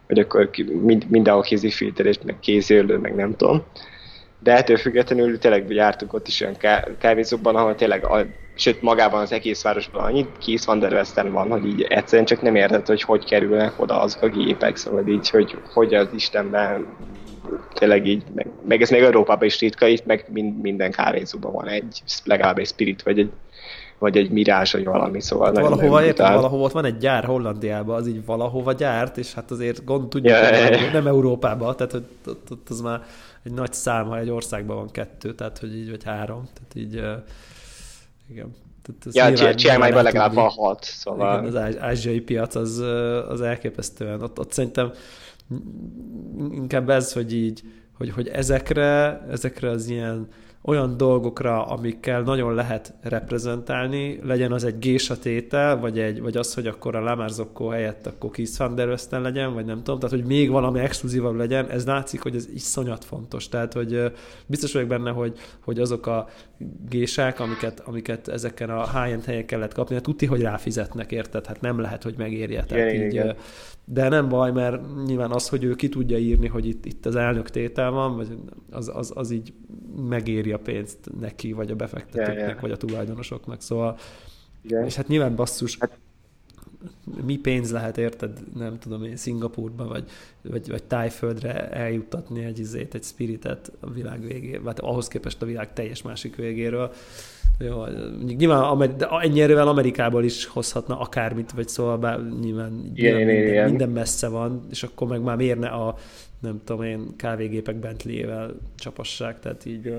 hogy akkor mind, mindenhol kézi filter, meg kézőlő, meg nem tudom. De ettől függetlenül tényleg jártunk ott is olyan kávézókban, ahol tényleg a sőt magában az egész városban annyi Keith Van der Westen van, hogy így egyszerűen csak nem érted, hogy hogy kerülnek oda azok a gépek, szóval így, hogy hogy az Istenben tényleg így, meg, meg ez még Európában is ritka, itt meg minden kávézóban van egy, legalább egy Spirit, vagy egy vagy egy mirás, vagy valami, szóval
hát Valahova értem, valahova ott van egy gyár Hollandiában, az így valahova gyárt, és hát azért gond tudjuk, yeah, hogy nem Európában, tehát hogy ott, ott az már egy nagy szám, ha egy országban van kettő, tehát hogy így, vagy három, tehát így igen.
Tehát ja, Chiang mai legalább van hat, szóval...
Igen, az ázsiai piac az, az elképesztően, ott, ott szerintem inkább ez, hogy így, hogy, hogy ezekre, ezekre az ilyen olyan dolgokra, amikkel nagyon lehet reprezentálni, legyen az egy gésatétel, vagy, egy, vagy az, hogy akkor a Lamarzokkó helyett akkor Keith Van der Östen legyen, vagy nem tudom, tehát hogy még valami exkluzívabb legyen, ez látszik, hogy ez iszonyat fontos. Tehát, hogy biztos vagyok benne, hogy, hogy azok a gésák, amiket, amiket ezeken a high-end helyeken lehet kapni, hát tuti, hogy ráfizetnek, érted? Hát nem lehet, hogy megérje. Tehát igen, így, igen. De nem baj, mert nyilván az, hogy ő ki tudja írni, hogy itt, itt az elnök tétel van, vagy az, az, az így megéri a pénzt neki, vagy a befektetőknek, yeah, yeah. vagy a tulajdonosoknak. Szóval, Igen. és hát nyilván basszus, hát, mi pénz lehet, érted, nem tudom én, Szingapurba, vagy, vagy, vagy Tájföldre eljuttatni egy izét, egy spiritet a világ végéről, vagy ahhoz képest a világ teljes másik végéről. Jó, nyilván de ennyi erővel Amerikából is hozhatna akármit, vagy szóval bár nyilván,
igen,
nyilván
igen,
minden, minden messze van, és akkor meg már mérne a nem tudom én, kávégépek Bentley-ével csapassák, tehát így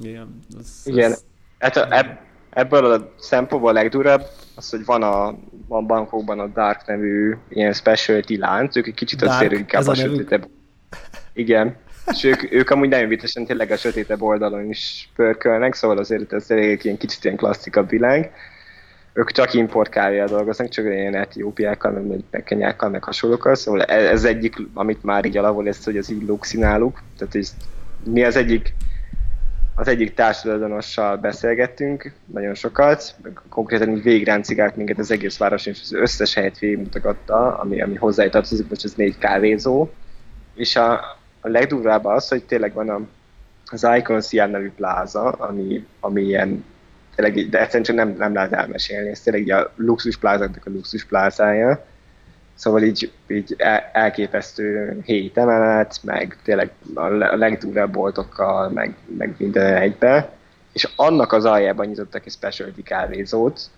igen.
Az, igen, az... hát a, ebb, ebből a szempontból a legdurabb az, hogy van a van bankokban a Dark nevű ilyen specialty lánc, ők egy kicsit azért inkább a, a sötétebb. Igen, és ők, ők amúgy nagyon viccesen tényleg a sötétebb oldalon is pörkölnek, szóval azért ez egy ilyen kicsit ilyen klasszikabb világ. Ők csak importkárjával dolgoznak, csak ilyen etiópiákkal, meg, meg kenyákkal, meg hasonlókkal, szóval ez egyik, amit már így alapul lesz, hogy az így luxi náluk, tehát ez, mi az egyik az egyik társadalmassal beszélgettünk nagyon sokat, konkrétan így végigráncigált minket az egész város, és az összes helyet végigmutatta, ami, ami hozzá tartozik, most ez négy kávézó, és a, a legdurvább az, hogy tényleg van a, az Icon Sian nevű pláza, ami, ami ilyen tényleg, de egyszerűen csak nem, nem lehet elmesélni, ez tényleg a luxus plázáknak a luxus plázája. Szóval így, így elképesztő hét emelet, meg tényleg a legdurvább boltokkal, meg, meg minden egybe. És annak az aljában nyitottak egy specialty kávézót,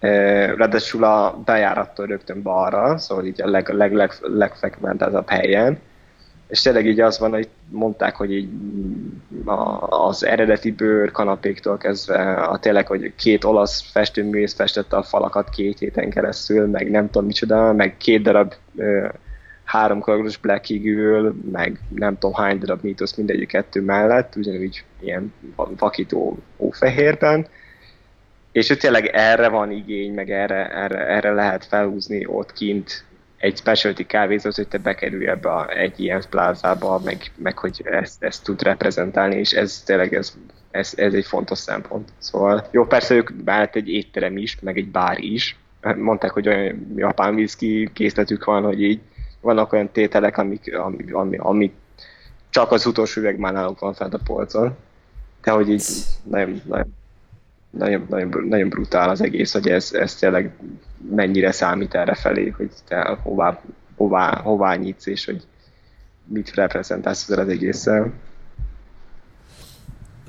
Ráadásul a bejárattól rögtön balra, szóval így a leg, leg, leg, legfekmentáltabb helyen. És tényleg így az van, hogy mondták, hogy így az eredeti bőr kanapéktól kezdve a tényleg, hogy két olasz festőművész festette a falakat két héten keresztül, meg nem tudom micsoda, meg két darab három karagos Black Eagle, meg nem tudom hány darab mítosz mindegyik kettő mellett, ugyanúgy ilyen vakító ófehérben, és hogy tényleg erre van igény, meg erre, erre, erre lehet felhúzni ott kint egy specialty kávézót, hogy te bekerülj ebbe a, egy ilyen plázába, meg, meg hogy ezt, ezt tud reprezentálni, és ez tényleg ez, ez, ez egy fontos szempont. Szóval jó, persze ők vált egy étterem is, meg egy bár is. Mondták, hogy olyan japán whisky készletük van, hogy így vannak olyan tételek, amik, amik, amik, amik csak az utolsó üveg már náluk van fent a polcon. De hogy így nagyon, nagyon, nagyon, nagyon, nagyon brutál az egész, hogy ez, ez tényleg mennyire számít erre felé, hogy te hová, hová, hová nyitsz, és hogy mit reprezentálsz ezzel az egésszel.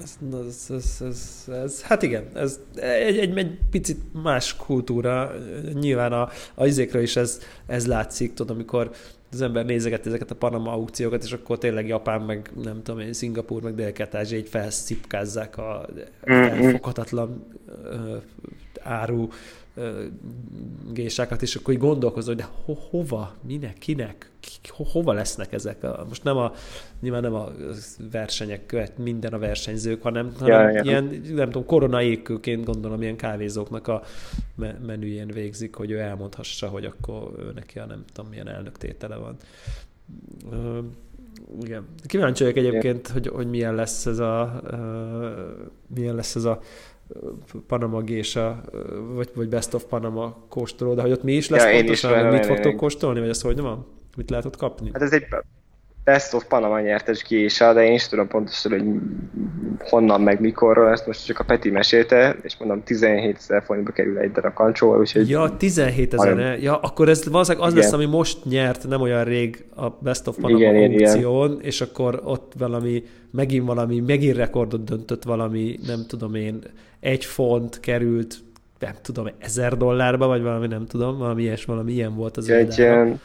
Ez, ez, ez, ez, ez, hát igen, ez egy, egy, egy picit más kultúra. Nyilván a, a izékről is ez, ez látszik, tudod, amikor az ember nézeget ezeket a Panama aukciókat, és akkor tényleg Japán, meg nem tudom én, Szingapúr, meg dél ázsia így felszipkázzák a mm-hmm. elfoghatatlan áru gésákat, és akkor így gondolkozol, hogy de ho, hova, minek, kinek, ho, hova lesznek ezek? A, most nem a, nyilván nem a versenyek követ minden a versenyzők, hanem, hanem ja, ja. ilyen, nem tudom, koronaékőként gondolom, ilyen kávézóknak a menüjén végzik, hogy ő elmondhassa, hogy akkor ő neki a nem tudom milyen elnök tétele van. Uh, igen. Kíváncsi vagyok egyébként, hogy, hogy milyen lesz ez a uh, milyen lesz ez a Panama Gésa, vagy, vagy Best of Panama kóstoló, de hogy ott mi is lesz ja, pontosan, is mit fogtok kóstolni, vagy ez hogy van? Mit lehet ott kapni?
Hát ez egy Best of Panama nyertes gésa, de én is tudom pontosan, hogy honnan meg mikorról, ezt most csak a Peti mesélte, és mondom 17 ezer forintba kerül egy darab kancsó, úgyhogy...
Ja, 17 ezer, ja, akkor ez valószínűleg az igen. lesz, ami most nyert nem olyan rég a Best of Panama igen, aukción, igen. és akkor ott valami, megint valami, megint rekordot döntött valami, nem tudom én, egy font került, nem tudom, ezer dollárba, vagy valami, nem tudom, valami ilyes, valami ilyen volt az egy ilyen...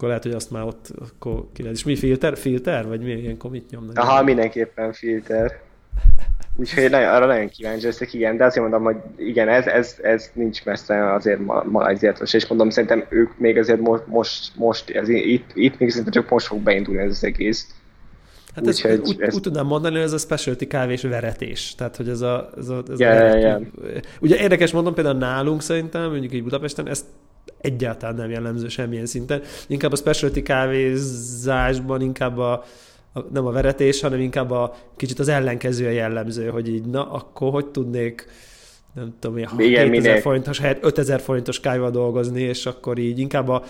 Akkor lehet, hogy azt már ott akkor ki És mi filter? Filter? Vagy mi ilyenkor mit nyomnak?
Aha, mindenképpen filter. Úgyhogy nagyon, arra nagyon kíváncsi leszek, igen, de azért mondom, hogy igen, ez, ez, ez nincs messze azért Malajziától, és mondom, szerintem ők még azért most, most, most ez, itt, itt még szerintem csak most fog beindulni ez az egész.
Hát ez, úgy, úgy, ez... úgy tudnám mondani, hogy ez a specialty kávés veretés. Tehát, hogy ez a... Ez a, ez
yeah, a yeah.
Ugye érdekes mondom, például nálunk szerintem, mondjuk így Budapesten, ezt egyáltalán nem jellemző semmilyen szinten. Inkább a specialty kávézásban inkább a, a, nem a veretés, hanem inkább a kicsit az ellenkező a jellemző, hogy így na, akkor hogy tudnék nem tudom, ilyen 7000 forintos helyett 5000 forintos kávéval dolgozni, és akkor így inkább a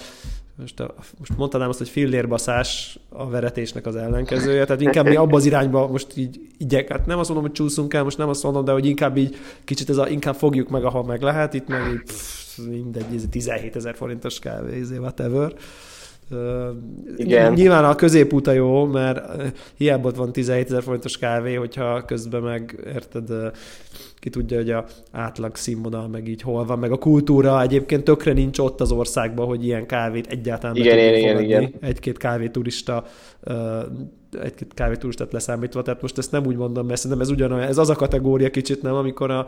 most, a, most mondtam azt, hogy fillérbaszás a veretésnek az ellenkezője, tehát inkább mi abba az irányba most így igyek, hát nem azt mondom, hogy csúszunk el, most nem azt mondom, de hogy inkább így kicsit ez a, inkább fogjuk meg, ahol meg lehet, itt meg így pff, mindegy, 17 ezer forintos kávé, izé, whatever. Igen. Nyilván a középúta jó, mert hiába ott van 17 ezer forintos kávé, hogyha közben meg, érted, ki tudja, hogy a átlag színvonal meg így hol van, meg a kultúra egyébként tökre nincs ott az országban, hogy ilyen kávét egyáltalán
igen, igen, igen, igen.
Egy-két kávéturista egy-két kávéturistát leszámítva, tehát most ezt nem úgy mondom, mert szerintem ez ugyanolyan, ez az a kategória kicsit nem, amikor a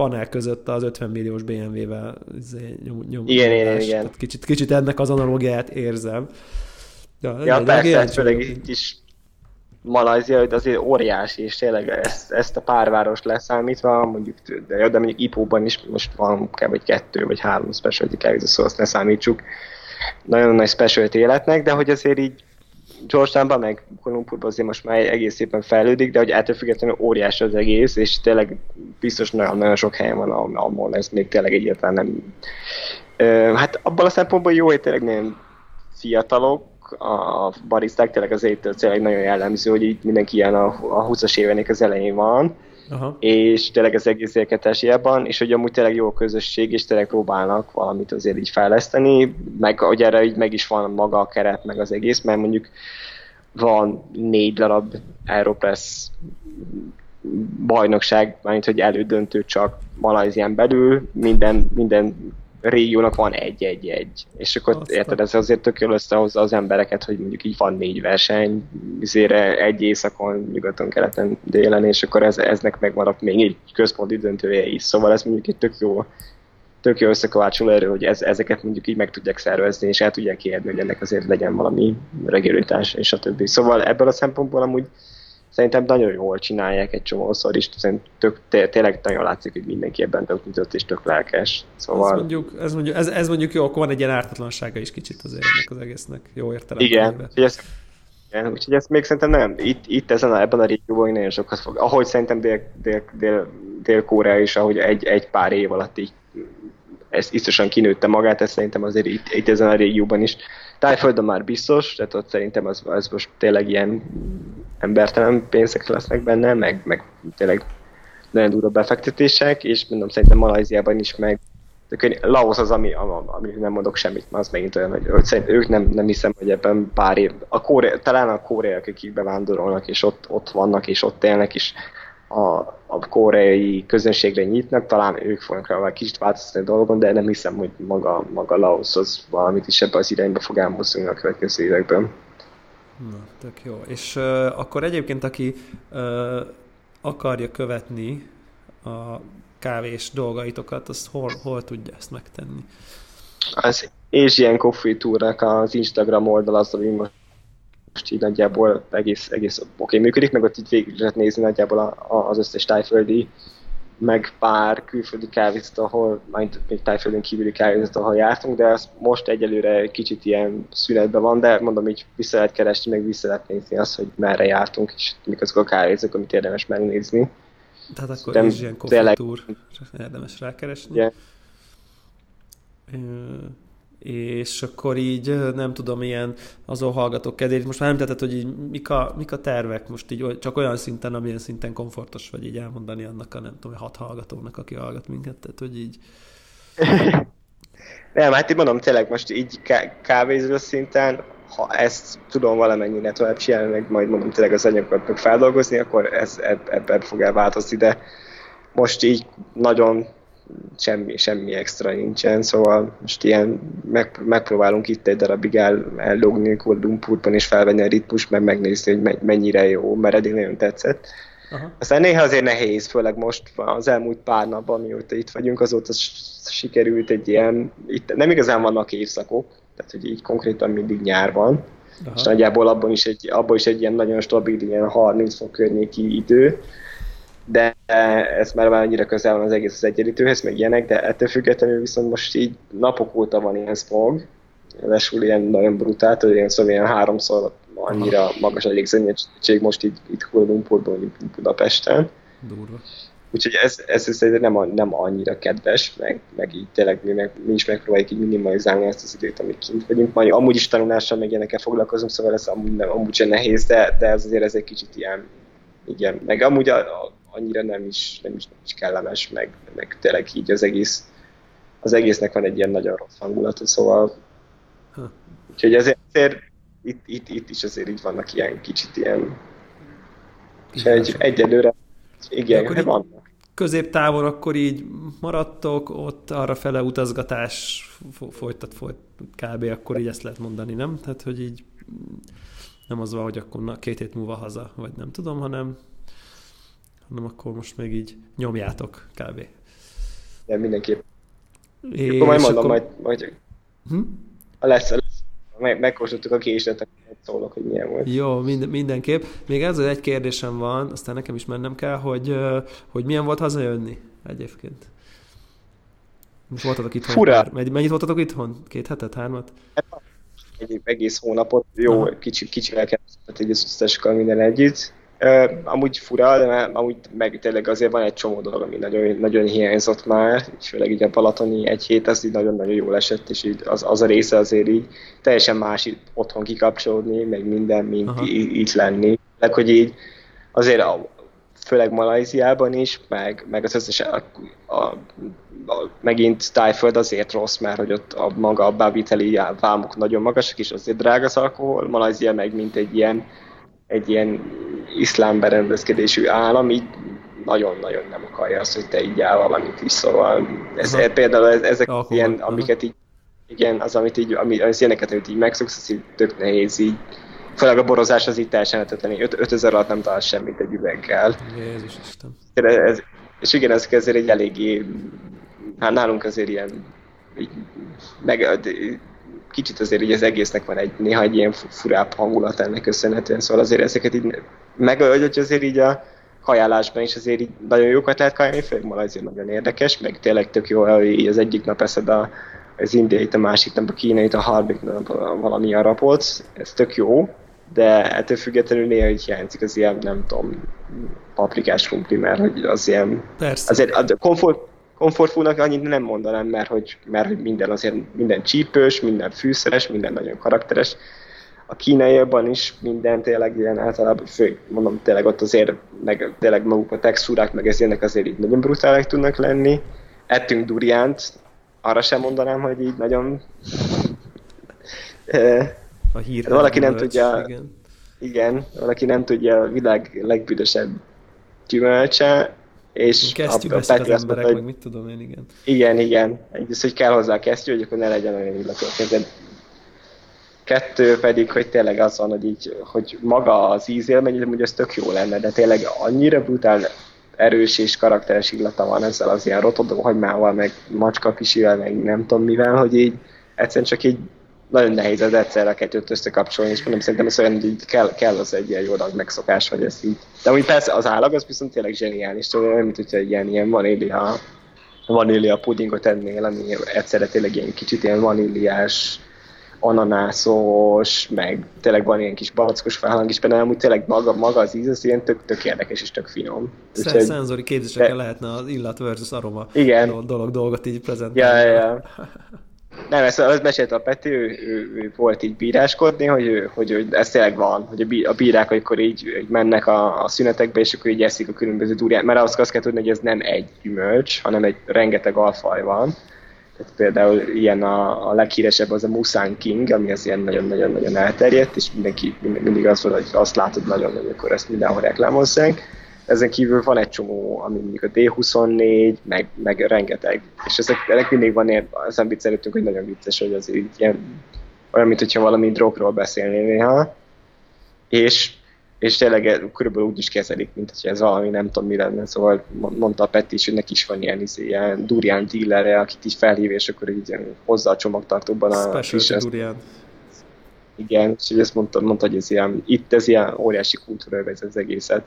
panel között az 50 milliós BMW-vel izé nyom, nyom,
igen, igen, igen.
Kicsit, kicsit ennek az analógiát érzem.
Ja, ja persze, főleg itt is Malajzia, hogy azért óriási, és tényleg ezt, ezt a párváros leszámítva, mondjuk, de, de mondjuk Ipóban is most van kell, vagy kettő, vagy három specialty kávézó, szóval azt ne számítsuk. Nagyon nagy specialty életnek, de hogy azért így Georgetownban, meg Kolumbusban azért most már egész szépen fejlődik, de hogy ettől függetlenül óriási az egész, és tényleg biztos nagyon, nagyon sok helyen van, ahol ez még tényleg egyáltalán nem... Hát abban a szempontból jó, hogy tényleg nem fiatalok, a bariszták tényleg az éttől tényleg nagyon jellemző, hogy így mindenki ilyen a, a 20-as évenek az elején van, Aha. és tényleg az egész élketásiában, és hogy amúgy tényleg jó a közösség, és tényleg próbálnak valamit azért így fejleszteni, meg hogy erre így meg is van maga a keret, meg az egész, mert mondjuk van négy darab Aeropress bajnokság, mint hogy elődöntő csak Malajzián belül minden, minden régiónak van egy-egy-egy. És akkor Aztán. érted, ez azért tök jól összehozza az embereket, hogy mondjuk így van négy verseny, azért egy éjszakon, nyugaton, keleten, délen, és akkor ez, eznek megmaradt még egy központi döntője is. Szóval ez mondjuk egy tök jó, tök jó összekovácsoló erő, hogy ez, ezeket mondjuk így meg tudják szervezni, és el tudják érni, hogy ennek azért legyen valami regularitás, és a többi. Szóval ebből a szempontból amúgy szerintem nagyon jól csinálják egy csomószor is, szerintem tök, tényleg nagyon látszik, hogy mindenki ebben tök nyitott és tök lelkes. Szóval...
Ez mondjuk, ez mondjuk, ez, ez mondjuk jó, akkor van egy ilyen ártatlansága is kicsit azért ennek az egésznek, jó értelem.
Igen, úgyhogy ezt, igen, úgyhogy ezt még szerintem nem, itt, itt ezen a, ebben a régióban nagyon sokat fog, ahogy szerintem Dél, Dél, Dél, Dél-Korea is, ahogy egy, egy pár év alatt így ez biztosan kinőtte magát, ez szerintem azért itt, itt ezen a régióban is. Tájföldön már biztos, tehát ott szerintem az, az most tényleg ilyen embertelen pénzek lesznek benne, meg, meg tényleg nagyon durva befektetések, és mondom, szerintem Malajziában is meg Laos az, ami, ami nem mondok semmit, mert az megint olyan, hogy, hogy szerint ők nem, nem hiszem, hogy ebben pár év, a Kóre, talán a koreaiak, akik bevándorolnak, és ott, ott vannak, és ott élnek, és a, a koreai közönségre nyitnak, talán ők fognak rá kicsit változtatni a dolgon, de nem hiszem, hogy maga, maga Laos az valamit is ebbe az irányba fog elmozdulni a következő években.
Na, tök jó. És uh, akkor egyébként, aki uh, akarja követni a kávés dolgaitokat, azt hol, hol tudja ezt megtenni?
Az Asian Coffee tour az Instagram oldal az, ami most most így nagyjából egész, egész oké okay, működik, meg ott így végig lehet nézni nagyjából a, a, az összes tájföldi, meg pár külföldi kávézat, ahol, majd még tájföldön kívüli kávézat, ahol jártunk, de az most egyelőre kicsit ilyen szünetben van, de mondom, így vissza lehet keresni, meg vissza lehet nézni azt, hogy merre jártunk, és mik azok a kávézók, amit érdemes megnézni.
Tehát akkor Asian Coffee tényleg... Tour érdemes rákeresni. Yeah és akkor így nem tudom, ilyen azon hallgatok kedvét. Most már nem tetted, hogy így mik a, mik a tervek most így csak olyan szinten, amilyen szinten komfortos vagy így elmondani annak a nem tudom, hat hallgatónak, aki hallgat minket, tehát hogy így...
nem, hát így mondom, tényleg most így ká- kávézó szinten, ha ezt tudom valamennyire tovább csinálni, meg majd mondom tényleg az anyagokat meg feldolgozni, akkor ez ebben eb, fog elváltozni, de most így nagyon semmi, semmi extra nincsen, szóval most ilyen meg, megpróbálunk itt egy darabig el, ellogni Kuala Lumpurban és felvenni a ritmus, meg megnézni, hogy mennyire jó, mert eddig nagyon tetszett. Aha. Aztán néha azért nehéz, főleg most az elmúlt pár napban, mióta itt vagyunk, azóta sikerült egy ilyen, itt nem igazán vannak évszakok, tehát hogy így konkrétan mindig nyár van, Aha. és nagyjából abban is, egy, abban is egy ilyen nagyon stabil, ilyen 30 fok környéki idő, de ez már már annyira közel van az egész az egyenlítőhez, meg ilyenek, de ettől függetlenül viszont most így napok óta van ilyen smog, lesul ilyen nagyon brutál, hogy ilyen szóval ilyen háromszor annyira magas a légzennyedség most így itt Kuala Lumpurban, mint Budapesten. Durva. Úgyhogy ez, ez, ez nem, nem annyira kedves, meg, meg így tényleg mi, meg, mi is megpróbáljuk így minimalizálni ezt az időt, amit kint vagyunk. Majd amúgy is tanulással meg ilyenekkel foglalkozunk, szóval ez amúgy, nem, amúgy sem nehéz, de, de ez azért ez egy kicsit ilyen, igen. Meg amúgy a, a annyira nem is, nem is, nem is kellemes, meg, meg tényleg így az egész, az egésznek van egy ilyen nagyon rossz hangulata, szóval ha. úgyhogy ezért, ezért itt, itt, itt, is azért így vannak ilyen kicsit ilyen és egy, egyelőre igen, akkor vannak.
Középtávon akkor így maradtok, ott arra fele utazgatás folytat, folyt, kb. akkor így ezt lehet mondani, nem? Tehát, hogy így nem az van, hogy akkor na, két hét múlva haza, vagy nem tudom, hanem hanem akkor most még így nyomjátok kb.
De mindenképp. És akkor majd mondom, akkor... majd, majd hm? ha lesz, lesz meg, megkóstoltuk a késlet, akkor szólok, hogy milyen volt.
Jó, minden, mindenképp. Még ez egy kérdésem van, aztán nekem is mennem kell, hogy, hogy milyen volt hazajönni egyébként. Most voltatok itthon?
Fura.
Pár, mennyit voltatok itthon? Két hetet, hármat?
Egy egész hónapot. Jó, Aha. kicsi, kicsivel kezdett egy összes minden együtt. Uh, amúgy fura, de amúgy meg tényleg azért van egy csomó dolog, ami nagyon, nagyon hiányzott már, főleg így a Balatoni egy hét, az így nagyon-nagyon jól esett, és így az, az a része azért így teljesen más így otthon kikapcsolódni, meg minden, mint í- itt lenni. Meg hogy így azért a, főleg Malajziában is, meg, meg az összes, a, a, a, megint Tájföld azért rossz, mert hogy ott a maga a beviteli vámok nagyon magasak, és azért drága az alkohol, Malajzia meg mint egy ilyen egy ilyen iszlám berendezkedésű állam, így nagyon-nagyon nem akarja azt, hogy te így áll valamit is, szóval ez, ez például ez, ezek Alkohol, ilyen, aha. amiket így, igen, az, amit így, ami, az ilyeneket, amit így megszoksz, az így tök nehéz így, főleg a borozás az így teljesen lehetetlen, 5000 alatt nem talál semmit egy üveggel.
Jézus Isten.
Ez, és igen, ezek azért egy eléggé, hát nálunk azért ilyen, így, meg, kicsit azért így az egésznek van egy néha egy ilyen furább hangulat ennek köszönhetően, szóval azért ezeket így, meg hogy azért így a kajálásban is azért így nagyon jókat lehet kajálni, főleg ma azért nagyon érdekes, meg tényleg tök jó, hogy így az egyik nap eszed a, az indiait, a másik nap a kínait, a harmadik nap valami rapolc, ez tök jó, de ettől függetlenül néha így hiányzik az ilyen, nem tudom, paprikás krumpli, mert hogy az ilyen...
Persze.
Azért a komfort, komfortfúnak annyit nem mondanám, mert hogy, mert hogy minden azért minden csípős, minden fűszeres, minden nagyon karakteres. A kínaiakban is minden tényleg ilyen általában, fő, mondom tényleg ott azért, meg tényleg maguk a textúrák, meg ez ilyenek azért így nagyon brutálek tudnak lenni. Ettünk duriánt, arra sem mondanám, hogy így nagyon...
a hír
valaki nem tudja, igen. igen, valaki nem tudja a világ legbüdösebb gyümölcse, és
kesztyű a, a Peti az emberek, mondta, hogy, meg mit tudom én, igen.
Igen, igen. Egyrészt, hogy kell hozzá a kesztyű, hogy akkor ne legyen olyan illatú a kezed. Kettő pedig, hogy tényleg az van, hogy, így, hogy maga az ízélmény, hogy ez tök jó lenne, de tényleg annyira brutál erős és karakteres illata van ezzel az ilyen rotodó hagymával, meg macska kisivel, meg nem tudom mivel, hogy így egyszerűen csak így nagyon nehéz ez egyszerre kettőt összekapcsolni, és mondom, szerintem ez olyan, hogy kell, kell az egy ilyen jó adag megszokás, hogy ez így. De úgy persze az állag az viszont tényleg zseniális, tudom, olyan, mint hogyha ilyen, ilyen vanília, vanília pudingot ennél, ami egyszerre tényleg ilyen kicsit ilyen vaníliás, ananászos, meg tényleg van ilyen kis balackos felhang is benne, amúgy tényleg maga, maga az íz, az ilyen tök, tök érdekes és tök finom.
Úgyhogy, szenzori képzésekkel de... lehetne az illat versus aroma
igen.
dolog, dolgot így prezentálni.
Ja, ja. Nem, ezt az mesélte a Peti, ő, ő, ő, volt így bíráskodni, hogy, hogy, hogy ez tényleg van, hogy a bírák, amikor így, így mennek a, a szünetekbe, és akkor így eszik a különböző durját, mert ahhoz azt kell tudni, hogy ez nem egy gyümölcs, hanem egy rengeteg alfaj van. Tehát például ilyen a, a leghíresebb az a Musan King, ami az ilyen nagyon-nagyon-nagyon elterjedt, és mindenki mindig azt mondja, hogy azt látod nagyon, hogy akkor ezt mindenhol reklámozzák ezen kívül van egy csomó, ami mondjuk a D24, meg, meg rengeteg. És ezek, ezek mindig van ilyen, ezen viccelődtünk, hogy nagyon vicces, hogy az így ilyen, olyan, mint hogyha valami drogról beszélnél néha. És, és tényleg körülbelül úgy is kezelik, mint hogy ez valami nem tudom mi lenne. Szóval mondta a Peti is, hogy neki is van ilyen, izé, ilyen durian dealerre, akit így felhív, és akkor így hozzá a csomagtartóban a
Specialty durian.
Igen, és ezt mondta, mondta, hogy ez ilyen, itt ez ilyen óriási kultúra ez az egészet.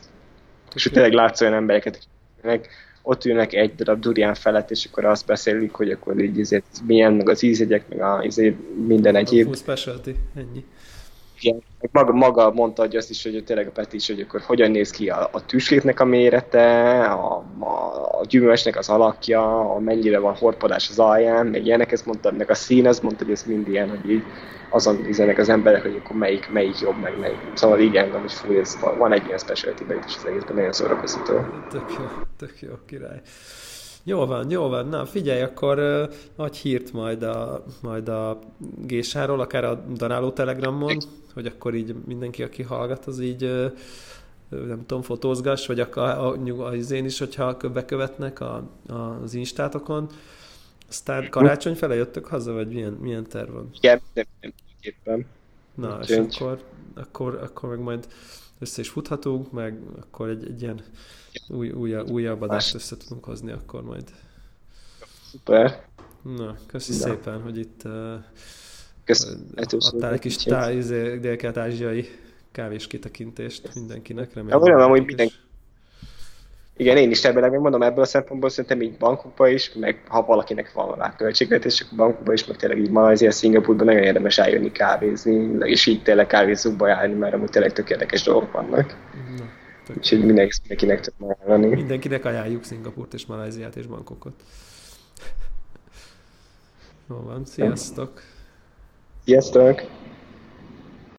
És tényleg látsz olyan embereket, akik ott ülnek egy darab durián felett, és akkor azt beszélik, hogy akkor így ezért milyen, meg az ízjegyek, meg a, izé, minden egyéb.
A specialty, ennyi.
Igen, maga, maga mondta hogy azt is, hogy tényleg a Peti is, hogy akkor hogyan néz ki a, a tűslétnek a mérete, a, a, a gyümölcsnek az alakja, a mennyire van horpadás az alján, meg ilyenek, ezt mondta, meg a szín, azt mondta, hogy ez mind ilyen, hogy így azon üzenek az emberek, hogy akkor melyik, melyik jobb, meg melyik. Szóval így engem, hogy fú, ez van egy ilyen specialty is az egészben, nagyon szórakoztató.
Tök jó, tök jó, király. Jó van, jó van. Na figyelj, akkor uh, adj hírt majd a, majd a Gésáról, akár a Danáló Telegramon, hogy akkor így mindenki, aki hallgat, az így uh, nem tudom, fotózgass, vagy a, a, a, az én is, hogyha bekövetnek a, a, az instátokon. Aztán karácsony fele jöttök haza, vagy milyen, milyen terv van?
Igen, mindenképpen.
Na, és akkor, akkor, akkor meg majd össze is futhatunk, meg akkor egy, egy ilyen új, új, újabb adást össze tudunk hozni akkor majd.
Szuper.
Na, köszi Na. szépen, hogy itt uh, adtál egy kis tá, izé, dél-kelet-ázsiai kávés kitekintést mindenkinek.
Remélem, remélem hogy mindenki igen, én is ebben mondom, ebből a szempontból szerintem így bankokba is, meg ha valakinek van rá költségvetés, akkor bankokba is, meg tényleg így Malajzia, Szingapurban nagyon érdemes eljönni kávézni, és így tényleg kávézókba járni, mert amúgy tényleg tök érdekes dolgok vannak. Na, Úgyhogy mindenkinek tudom ajánlani.
Mindenkinek ajánljuk Szingapurt és Malajziát és bankokot. Jó van, sziasztok!
Sziasztok!